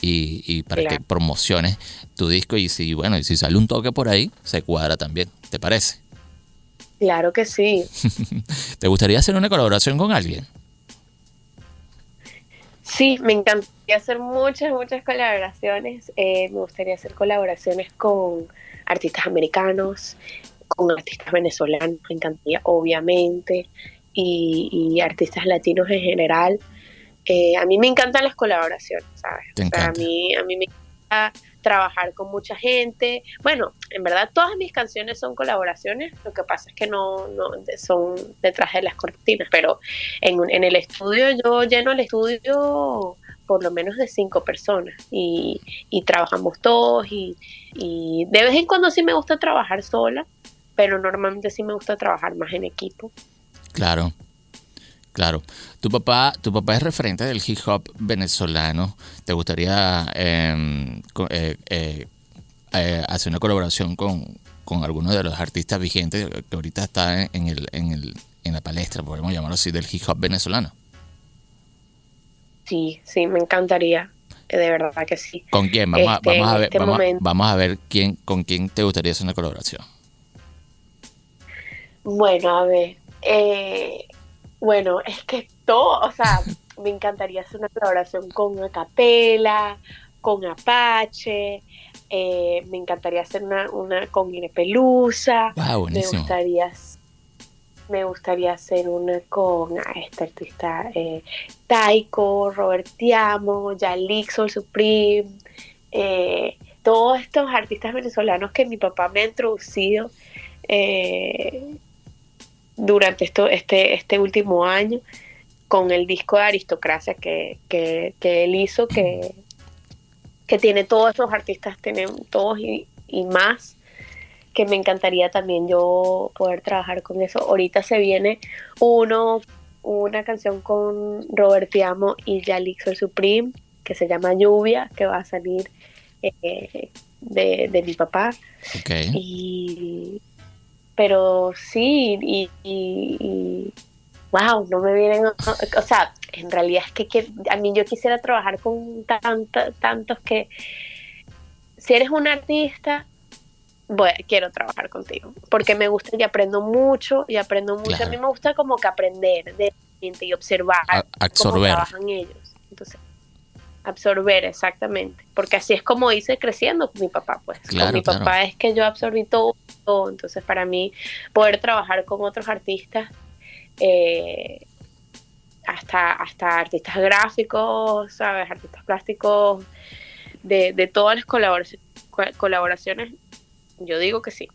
y, y para Claro. que promociones tu disco y si, bueno, y si sale un toque por ahí, se cuadra también. ¿Te parece? Claro que sí. ¿Te gustaría hacer una colaboración con alguien? Sí, me encantaría hacer muchas, muchas colaboraciones. Eh, me gustaría hacer colaboraciones con artistas americanos, con artistas venezolanos, me encantaría, obviamente, y, y artistas latinos en general. Eh, a mí me encantan las colaboraciones, ¿sabes? O sea, a mí, a mí me encanta trabajar con mucha gente. Bueno, en verdad todas mis canciones son colaboraciones, lo que pasa es que no, no son detrás de las cortinas, pero en, en el estudio yo lleno el estudio por lo menos de cinco personas y, y trabajamos todos y, y de vez en cuando sí me gusta trabajar sola, pero normalmente sí me gusta trabajar más en equipo. Claro, claro. Tu papá, tu papá es referente del hip hop venezolano. ¿Te gustaría em, eh, eh, eh, hacer una colaboración con, con alguno de los artistas vigentes que ahorita está en, el, en, el, en la palestra, podemos llamarlo así, del hip hop venezolano? Sí, sí, me encantaría, de verdad que sí. ¿Con quién? Vamos, a, Este, vamos a en ver, este vamos, a- momento. vamos a ver quién, con quién te gustaría hacer una colaboración. Bueno, a ver, eh, bueno, es que todo, o sea, me encantaría hacer una colaboración con Acapela, con Apache, eh, me encantaría hacer una, una con Ine Pelusa, Wow, me buenísimo. gustaría, me gustaría hacer una con ah, este artista eh, Taiko, Robert Tiamo, Yalixo, el Supreme, eh, todos estos artistas venezolanos que mi papá me ha introducido eh, durante esto, este, este último año con el disco de aristocracia que, que, que él hizo, que, que tiene todos esos artistas, tiene todos y, y más, que me encantaría también yo poder trabajar con eso. Ahorita se viene uno, una canción con Robert Tiamo y Yalixo el Supreme, que se llama Lluvia, que va a salir eh, de, de mi papá. Ok. Y, pero sí, y, y- y- wow, no me vienen, o sea, en realidad es que, que a mí yo quisiera trabajar con tanta- tantos que si eres un artista, bueno, quiero trabajar contigo, porque me gusta y aprendo mucho, y aprendo mucho, Claro. a mí me gusta como que aprender de la gente y observar A- cómo trabajan ellos. Entonces, absorber exactamente, porque así es como hice creciendo con mi papá, pues. Claro, con mi claro. papá es que yo absorbí todo, todo. entonces para mí poder trabajar con otros artistas, eh, hasta, hasta artistas gráficos, ¿sabes? Artistas plásticos, de, de todas las colaboraciones, colaboraciones, yo digo que sí.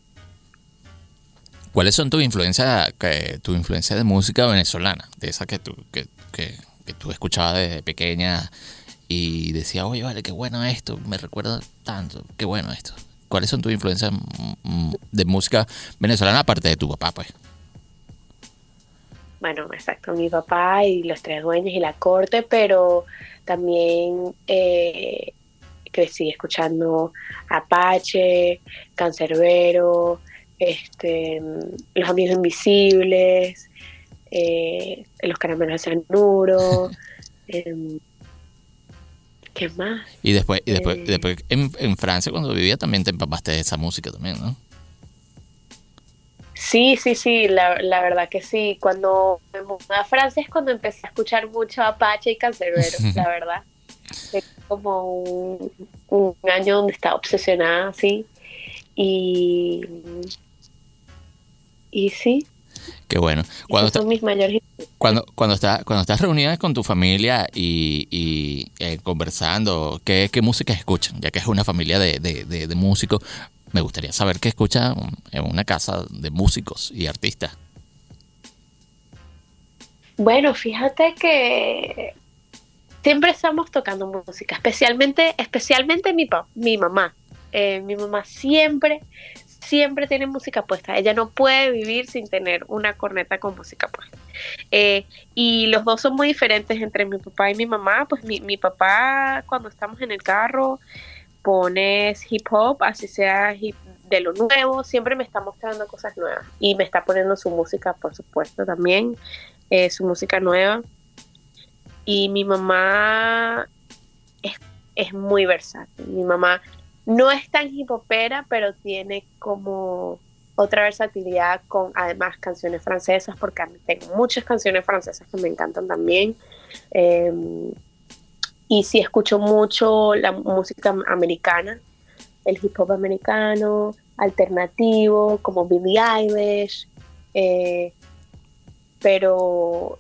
¿Cuáles son tus influencias, que, tu influencia de música venezolana? De esa que tú, que, que, que tú escuchabas desde pequeña y decías, oye, vale, qué bueno esto, me recuerda tanto, qué bueno esto. ¿Cuáles son tus influencias mm, mm, de música venezolana aparte de tu papá, pues? bueno, exacto, mi papá y los tres dueños y la corte, pero también eh, crecí escuchando Apache, Cancerbero, este, Los Amigos Invisibles, eh, Los Caramelos de Cianuro, em, ¿qué más? Y después, y después, Eh. después en, en Francia, cuando vivía, también te empapaste de esa música también, ¿no? Sí, sí, sí, la, la verdad que sí. Cuando me mudé a Francia es cuando empecé a escuchar mucho Apache y Cancerbero, la verdad. Fue como un, un año donde estaba obsesionada así. Y, y sí, Qué bueno. Cuando, esos son mis mayores Cuando, cuando, estás, cuando estás reunida con tu familia y, y, eh, conversando, ¿qué, ¿qué música escuchan? Ya que es una familia de, de, de- de músicos, me gustaría saber qué escuchan en una casa de músicos y artistas. Bueno, fíjate que siempre estamos tocando música, especialmente, especialmente mi, pa- mi mamá. Eh, mi mamá siempre, siempre tiene música puesta. Ella no puede vivir sin tener una corneta con música puesta. Eh, y los dos son muy diferentes entre mi papá y mi mamá. Pues mi, mi papá, cuando estamos en el carro, pone hip hop, así sea hip de lo nuevo, siempre me está mostrando cosas nuevas. Y me está poniendo su música, por supuesto, también eh, su música nueva. Y mi mamá es, es muy versátil. Mi mamá no es tan hip hopera, pero tiene como otra versatilidad con además canciones francesas, porque tengo muchas canciones francesas que me encantan también. Eh, y sí escucho mucho la música americana, el hip hop americano, alternativo, como Billie Eilish, eh, pero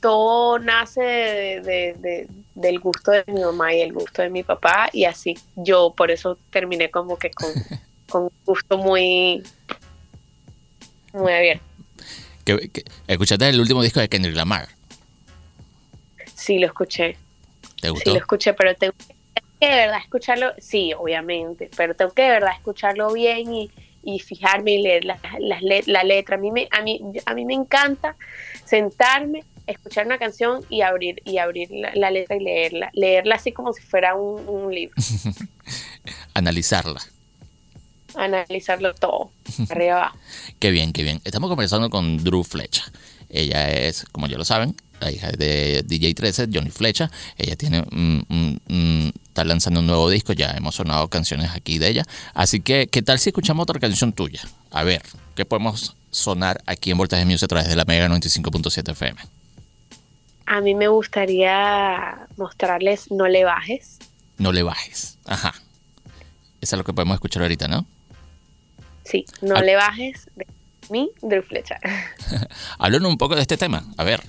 todo nace de- del gusto de mi mamá y el gusto de mi papá y así yo por eso terminé como que con, con un gusto muy muy abierto. ¿Qué- qué- ¿Escuchaste el último disco de Kendrick Lamar? Sí, lo escuché. ¿Te Sí, gustó? lo escuché, pero tengo que de verdad escucharlo, sí, obviamente, pero tengo que de verdad escucharlo bien y, y fijarme y leer las let- la letra. A mí, me, a, mí, a mí me encanta sentarme, escuchar una canción y abrir y abrir la, la letra y leerla. Leerla así como si fuera un, un libro, Analizarla. analizarlo todo, arriba abajo. Qué bien, qué bien. Estamos conversando con Drew Flecha. Ella es, como ya lo saben, la hija de DJ 13, Johnny Flecha. Ella tiene está lanzando un nuevo disco, ya hemos sonado canciones aquí de ella. Así que, ¿qué tal si escuchamos otra canción tuya? A ver, ¿qué podemos sonar aquí en Voltaje Music a través de la Mega 95.7 FM? A mí me gustaría mostrarles No le bajes. No le bajes. Ajá. Eso es lo que podemos escuchar ahorita, ¿no? Sí, No le bajes de mí, Drew Flecha. Háblanos un poco de este tema. A ver.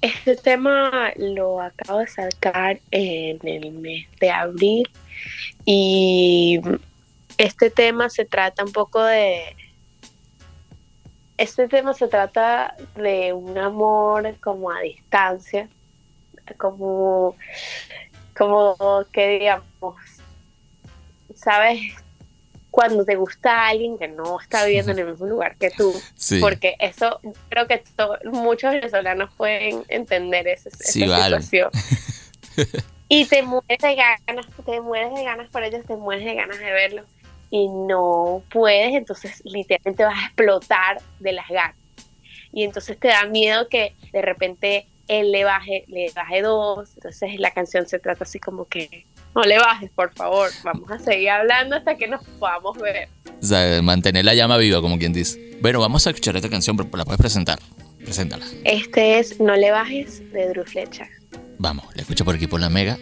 Este tema lo acabo de sacar en el mes de abril y este tema se trata un poco de... Este tema se trata de un amor como a distancia, como, como que digamos, ¿sabes? Cuando te gusta alguien que no está viviendo en el mismo lugar que tú, Sí. porque eso creo que to- muchos venezolanos pueden entender esa Sí, vale. situación. y te mueres de ganas, te mueres de ganas por ellos, te mueres de ganas de verlos y no puedes, entonces literalmente vas a explotar de las ganas. Y entonces te da miedo que de repente él le baje, le baje dos, entonces la canción se trata así como que no le bajes, por favor, vamos a seguir hablando hasta que nos podamos ver. O sea, mantener la llama viva, como quien dice. Bueno, vamos a escuchar esta canción, pero la puedes presentar. Preséntala. Este es No le bajes de Drew Flecha. Vamos, la escucho por aquí por la Mega,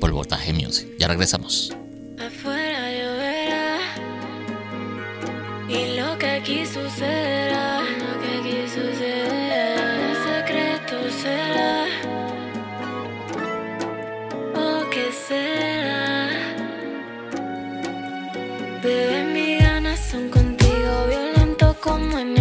por Voltaje Music. Ya regresamos. Afuera y lo que aquí sucederá, lo que aquí sucederá, en secreto será. qué será. Bebé, mis ganas son contigo, violento como enemigo.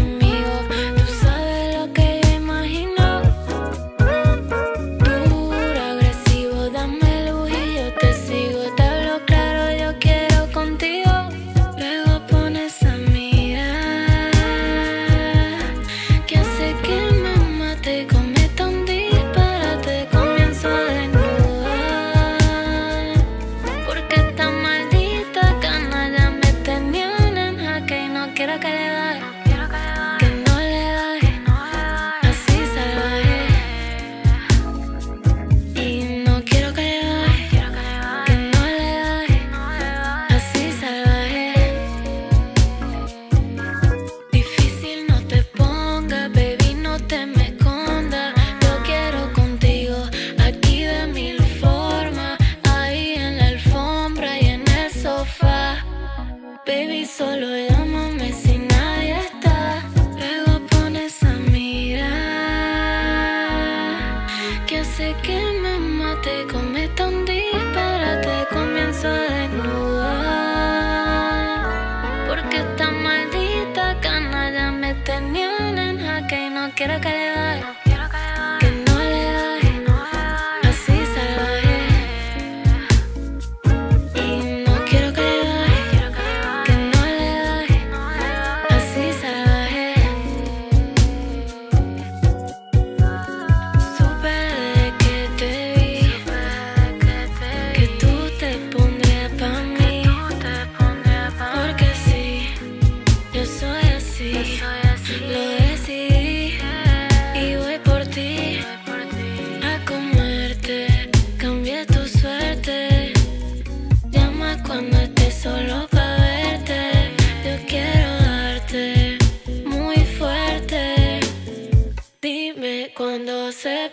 Cuando se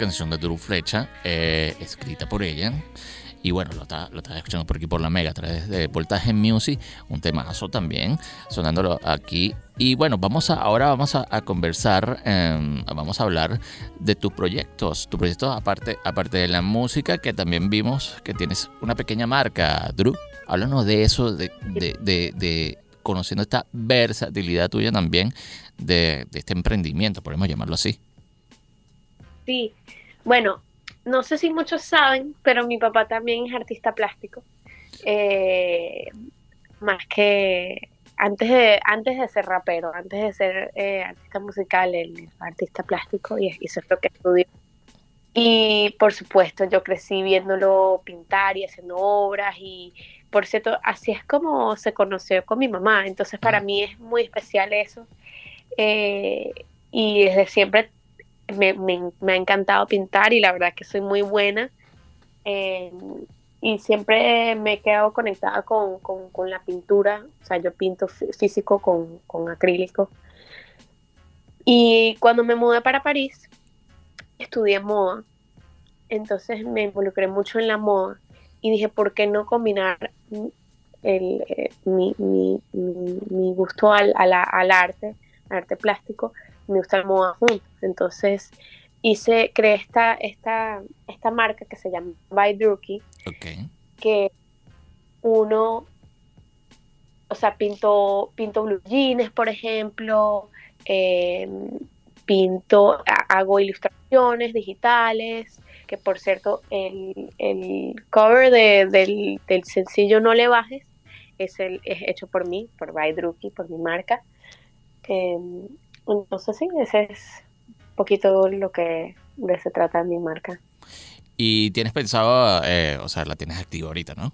canción de Drew Flecha, eh, escrita por ella. Y bueno, lo estaba, lo escuchando por aquí por la Mega a través de Voltaje Music, un temazo también, sonándolo aquí. Y bueno, vamos a, ahora vamos a, a conversar, em, vamos a hablar de tus proyectos. Tus proyectos, aparte, aparte de la música, que también vimos que tienes una pequeña marca, Drew. Háblanos de eso, de, de, de- de conociendo esta versatilidad tuya también, de, de este emprendimiento, podemos llamarlo así. Sí, bueno, no sé si muchos saben, pero mi papá también es artista plástico. Eh, más que antes de, antes de ser rapero, antes de ser eh, artista musical, él artista plástico y, y eso es lo que estudió. Y por supuesto, yo crecí viéndolo pintar y haciendo obras y por cierto, así es como se conoció con mi mamá. Entonces para mí es muy especial eso. Eh, y desde siempre me, me- me ha encantado pintar y la verdad que soy muy buena. Eh, y siempre me he quedado conectada con, con- con la pintura. O sea, yo pinto fí- físico con, con acrílico. Y cuando me mudé para París, estudié moda. Entonces me involucré mucho en la moda y dije, ¿por qué no combinar el, eh, mi, mi- mi- gusto al, a la- al arte, al arte plástico, me gusta la moda juntos? Entonces hice, creé esta, esta, esta marca que se llama By Druki, que uno, o sea, pinto, pinto blue jeans, por ejemplo, eh, pinto, ha- hago ilustraciones digitales, que por cierto, el, el cover de- del, del sencillo No le bajes es, el, es hecho por mí, por By Druki, por mi marca. Eh, entonces sí, ese es un poquito lo que de se trata mi marca. Y tienes pensado, eh, o sea, la tienes activa ahorita, ¿no?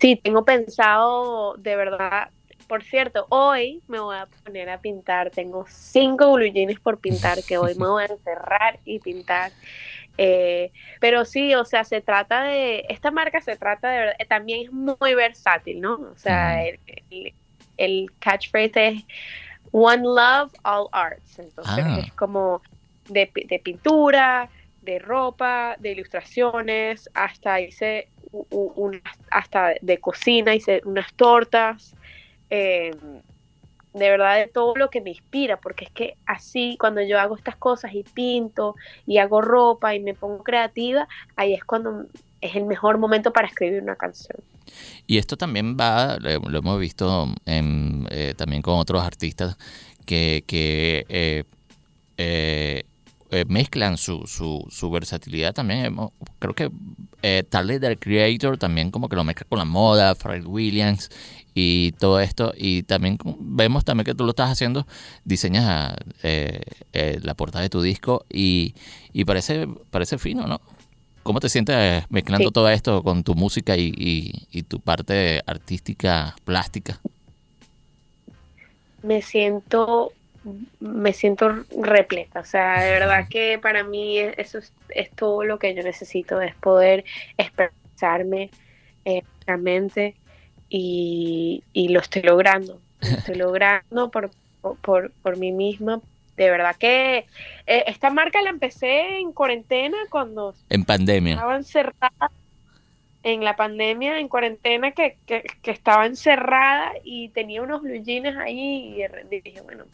Sí, tengo pensado, de verdad, por cierto, hoy me voy a poner a pintar, tengo cinco blue jeans por pintar, que hoy me voy a encerrar y pintar. Eh, pero sí, o sea, se trata de, esta marca se trata de verdad, también es muy versátil, ¿no? O sea, el, el- el catchphrase es One Love, All Arts. Entonces Ah. es como de, de pintura, de ropa, de ilustraciones, hasta hice hasta de cocina, hice unas tortas. eh, de verdad de todo lo que me inspira, porque es que así cuando yo hago estas cosas y pinto y hago ropa y me pongo creativa, ahí es cuando es el mejor momento para escribir una canción. Y esto también va, eh, lo hemos visto eh, también con otros artistas que, que eh, mezclan su, su, su versatilidad también. Creo que eh, Tyler, the Creator, también como que lo mezcla con la moda, Fred Williams y todo esto. Y también vemos también que tú lo estás haciendo, diseñas la portada de tu disco y, y parece, parece fino, ¿no? ¿Cómo te sientes mezclando Sí. todo esto con tu música y, y- y tu parte artística, plástica? me siento me siento repleta, o sea, de verdad que para mí es- eso es, es todo lo que yo necesito, es poder expresarme eh, realmente y, y lo estoy logrando, lo estoy logrando por, por, por mí misma. De verdad que eh, esta marca la empecé en cuarentena cuando En pandemia. estaba encerrada en la pandemia, en cuarentena, que, que, que estaba encerrada y tenía unos blue jeans ahí y de dije, bueno,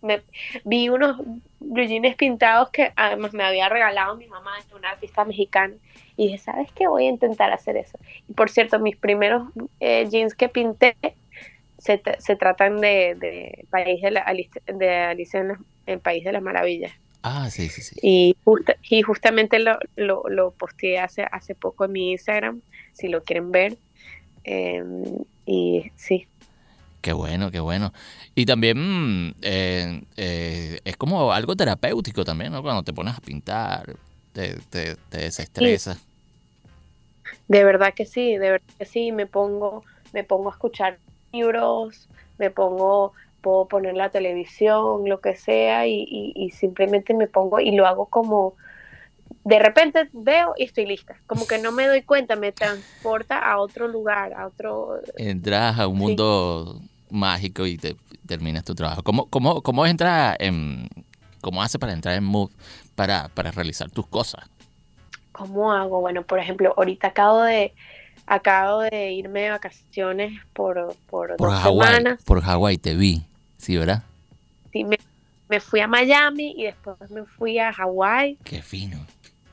me, vi unos blue jeans pintados que además me había regalado mi mamá, es una artista mexicana, y dije, ¿sabes qué? Voy a intentar hacer eso. Y por cierto, mis primeros eh, jeans que pinté se, se tratan de, de País de, la, de Alicia en el País de las Maravillas. Ah, sí, sí, sí. Y, justa- y justamente lo, lo, lo posteé hace, hace poco en mi Instagram, si lo quieren ver. Eh, y sí, Qué bueno, qué bueno. Y también mm, eh, eh, es como algo terapéutico también, ¿no? Cuando te pones a pintar, te, te, te desestresa. de verdad que sí, de verdad que sí, me pongo, me pongo a escuchar libros, me pongo, puedo poner la televisión, lo que sea, y, y, y simplemente me pongo y lo hago como, de repente veo y estoy lista, como que no me doy cuenta, me transporta a otro lugar, a otro, Entras a un Sí. mundo mágico y te terminas tu trabajo. ¿Cómo, cómo, cómo entra en, cómo hace para entrar en mood para, para realizar tus cosas? ¿Cómo hago? Bueno, por ejemplo, ahorita acabo de acabo de irme de vacaciones por, por, Por dos semanas. por Hawái te vi, ¿sí, verdad? Sí, me, me fui a Miami y después me fui a Hawái Qué fino.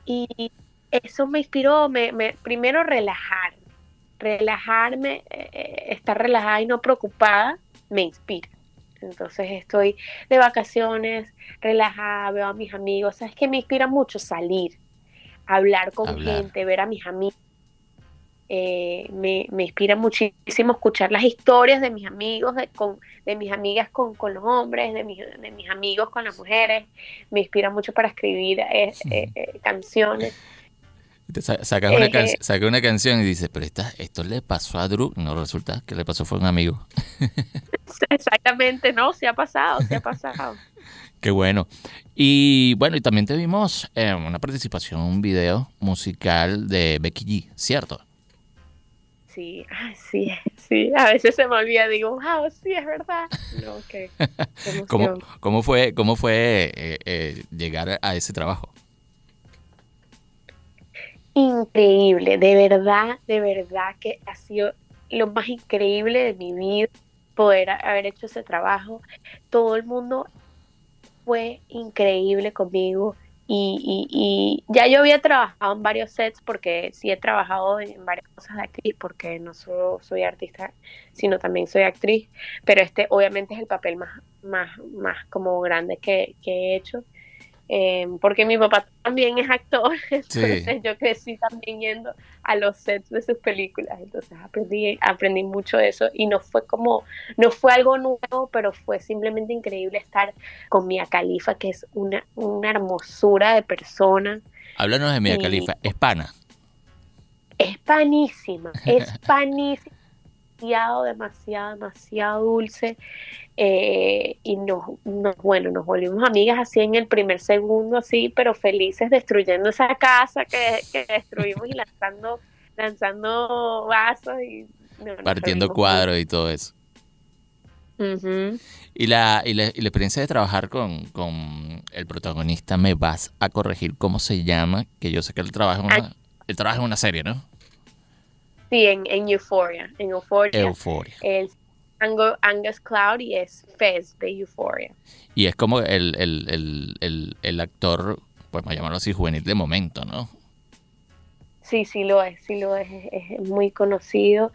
y eso me inspiró, me, me primero relajar, relajarme, eh, estar relajada y no preocupada, me inspira. Entonces estoy de vacaciones, relajada, veo a mis amigos, sabes que me inspira mucho salir, hablar con Hablar. gente, ver a mis amigos. Eh, me, me inspira muchísimo escuchar las historias de mis amigos, de, con, de mis amigas con, con los hombres, de mis, de mis amigos con las mujeres. Me inspira mucho para escribir eh, eh, eh, canciones. Te sacas, una Eh, can- sacas una canción y dices, pero esta, esto le pasó a Drew. No, resulta que le pasó fue a un amigo. Exactamente, no, se ha pasado, se ha pasado. Qué bueno. Y bueno, y también te vimos en una participación en un video musical de Becky G, ¿cierto? Sí, ay, sí, sí, a veces se me olvida, digo, wow, sí, es verdad. No, qué ¿Cómo, cómo fue, cómo fue eh, eh, llegar a ese trabajo? Increíble, de verdad, de verdad que ha sido lo más increíble de mi vida poder haber hecho ese trabajo. Todo el mundo fue increíble conmigo y, y- y ya yo había trabajado en varios sets porque sí he trabajado en varias cosas de actriz porque no solo soy artista sino también soy actriz pero este obviamente es el papel más más más como grande que, que he hecho eh, porque mi papá también es actor, entonces yo crecí también yendo a los sets de sus películas, entonces aprendí, aprendí mucho de eso y no fue como, no fue algo nuevo, pero fue simplemente increíble estar con Mia Khalifa, que es una, una hermosura de persona, Háblanos de Mia Sí. Khalifa. Es pana. es panísima, es panísima, demasiado, demasiado, demasiado dulce. eh, y nos, nos, bueno, nos volvimos amigas así en el primer segundo, así, pero felices destruyendo esa casa que, que destruimos y lanzando, lanzando vasos y no, Partiendo cuadros y todo eso. Y la, y la, y la experiencia de trabajar con, con el protagonista, me vas a corregir cómo se llama, que yo sé que él trabaja en una, él trabaja en una serie, ¿no? Sí, en, en Euphoria. En Euphoria. Es Ango- Angus Cloud y es Fez de Euphoria. Y es como el, el, el, el, el actor, pues vamos a llamarlo así, juvenil de momento, ¿no? Sí, sí lo es, sí lo es, es, muy conocido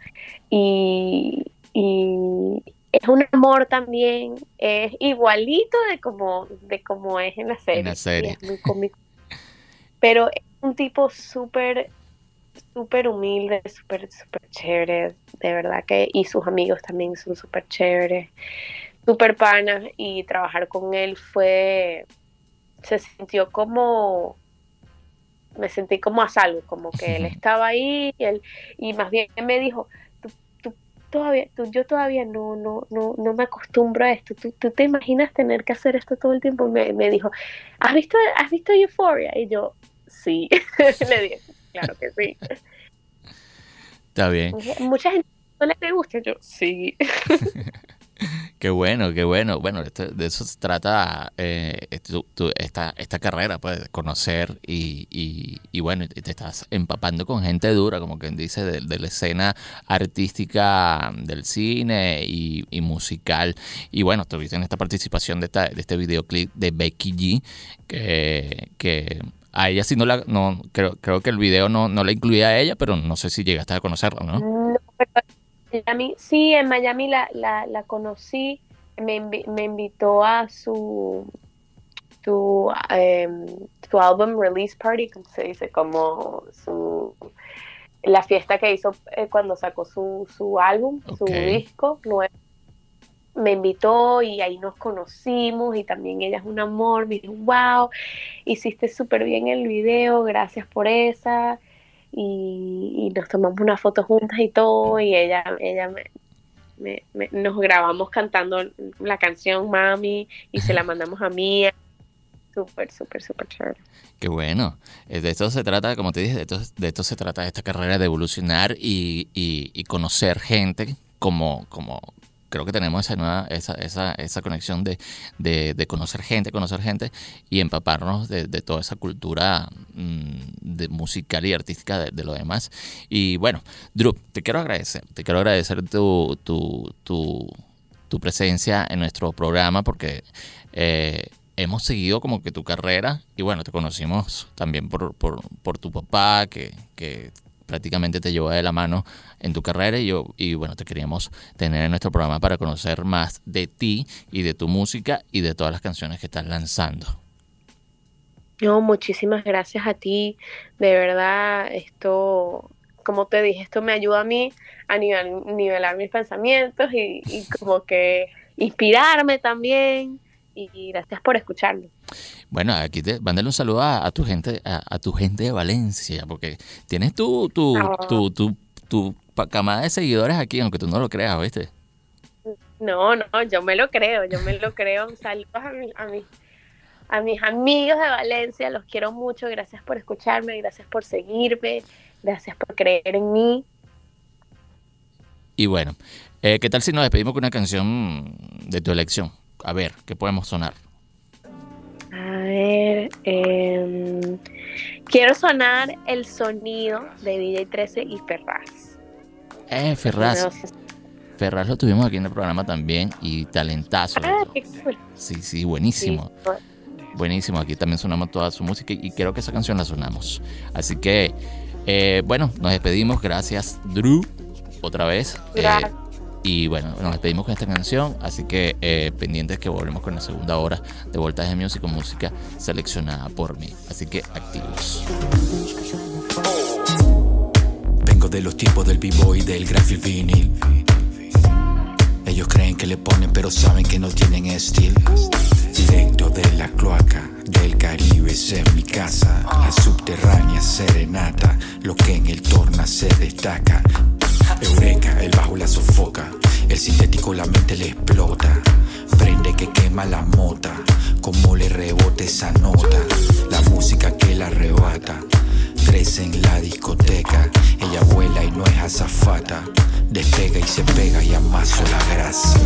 y, y es un amor también, es igualito de como, de como es en la serie. la serie. es muy cómico. Pero es un tipo súper, súper humilde, súper, súper chévere, de verdad que, y sus amigos también son súper chéveres, súper panas y trabajar con él fue, se sintió como me sentí como a salvo, como que él estaba ahí y, él, y más bien me dijo, tú, tú todavía, tú, yo todavía no, no, no, no me acostumbro a esto, ¿Tú, tú te imaginas tener que hacer esto todo el tiempo, me, me dijo, ¿has visto, ¿has visto Euphoria? Y yo, sí, le dije, claro que sí. Está bien. Mucha gente no le gusta, yo, sí. Qué bueno, qué bueno. Bueno, esto- de eso se trata eh, tu- tu- esta, esta carrera, pues, conocer y, y, y bueno, te estás empapando con gente dura, como quien dice, de, de la escena artística del cine y, y musical. Y bueno, tuviste en esta participación de, esta, de este videoclip de Becky G, que, que a ella sí no la, no, creo, creo que el video no, no la incluía a ella, pero no sé si llegaste a conocerla, ¿no? No, pero en Miami, sí, en Miami la, la, la conocí, me, me invitó a su, su, em, su album release party, como se dice, como su, la fiesta que hizo eh, cuando sacó su, su álbum, su disco nuevo. Me invitó y ahí nos conocimos y también ella es un amor, me dijo, wow, hiciste súper bien el video, gracias por esa y, y nos tomamos una foto juntas y todo y ella ella me, me- me- nos grabamos cantando la canción Mami y se la mandamos a mí. Súper súper súper chévere. Qué bueno. Eh, De esto se trata, como te dije, de esto, de esto se trata esta carrera de evolucionar y, y- y conocer gente como, como creo que tenemos esa nueva, esa, esa, esa conexión de, de, de conocer gente, conocer gente y empaparnos de, de toda esa cultura mm, de musical y artística de, lo demás. Y bueno, Drew, te quiero agradecer, te quiero agradecer tu, tu, tu, tu presencia en nuestro programa porque eh, hemos seguido como que tu carrera y bueno, te conocimos también por, por, por tu papá que, que prácticamente te llevó de la mano en tu carrera y, yo, y bueno, te queríamos tener en nuestro programa para conocer más de ti y de tu música y de todas las canciones que estás lanzando. no muchísimas gracias a ti. De verdad esto como te dije esto me ayuda a mí a nivel, nivelar mis pensamientos y, y como que inspirarme también. Y gracias por escucharme Bueno, aquí te mándale un saludo a, a tu gente, a, a tu gente de Valencia, porque tienes tu, tu, Ah. tu, tu, tu camada de seguidores aquí, aunque tú no lo creas, ¿viste? No, no, yo me lo creo, yo me lo creo. Saludos a, mi- a, mis, a mis amigos de Valencia, los quiero mucho. Gracias por escucharme, gracias por seguirme, gracias por creer en mí. Y bueno, eh, ¿qué tal si nos despedimos con una canción de tu elección? A ver, ¿qué podemos sonar? Em, quiero sonar el sonido de DJ 13 y Ferraz. Eh, Ferraz. Ferraz lo tuvimos aquí en el programa también y talentazo. Ah, qué cool. Sí, sí, buenísimo. Sí. Buenísimo, aquí también sonamos toda su música y creo que esa canción la sonamos. Así que, eh, bueno, nos despedimos. Gracias, Drew, otra vez. Eh, Gracias. Y bueno, nos despedimos con esta canción. Así que eh, pendientes que volvemos con la segunda hora de Voltaje Music con música seleccionada por mí. Así que activos. Vengo de los tiempos del b-boy y del graphic vinil. Ellos creen que le ponen, pero saben que no tienen estilo. Directo de la cloaca del Caribe, esa es mi casa. La subterránea serenata, lo que en el torna se destaca. Eureka, el bajo la sofoca, el sintético la mente le explota. Prende que quema la mota, como le rebote esa nota. La música que la arrebata, crece en la discoteca. Ella vuela y no es azafata, despega y se pega y amaso la grasa.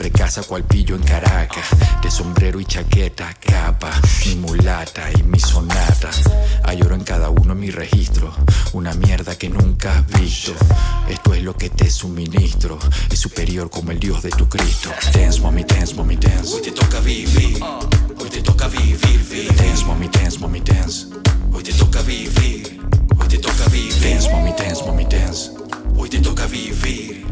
Siempre casa cual pillo en Caracas, de sombrero y chaqueta, capa, mi mulata y mi sonata. Hay oro en cada uno de mis registros, una mierda que nunca has visto. Esto es lo que te suministro, es superior como el Dios de tu Cristo. Dance, mommy, dance, mommy, dance. Hoy te toca vivir, hoy te toca vivir, vivir. Dance, mommy, dance, mommy, dance. Hoy te toca vivir, hoy te toca vivir. Dance, mommy, dance, mommy, dance. Hoy te toca vivir,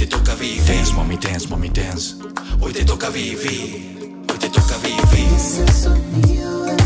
te toca vivir. Dance, mommy, dance, mommy, dance. Hoy te toca vivir, hoy te toca vivir. Es el sonido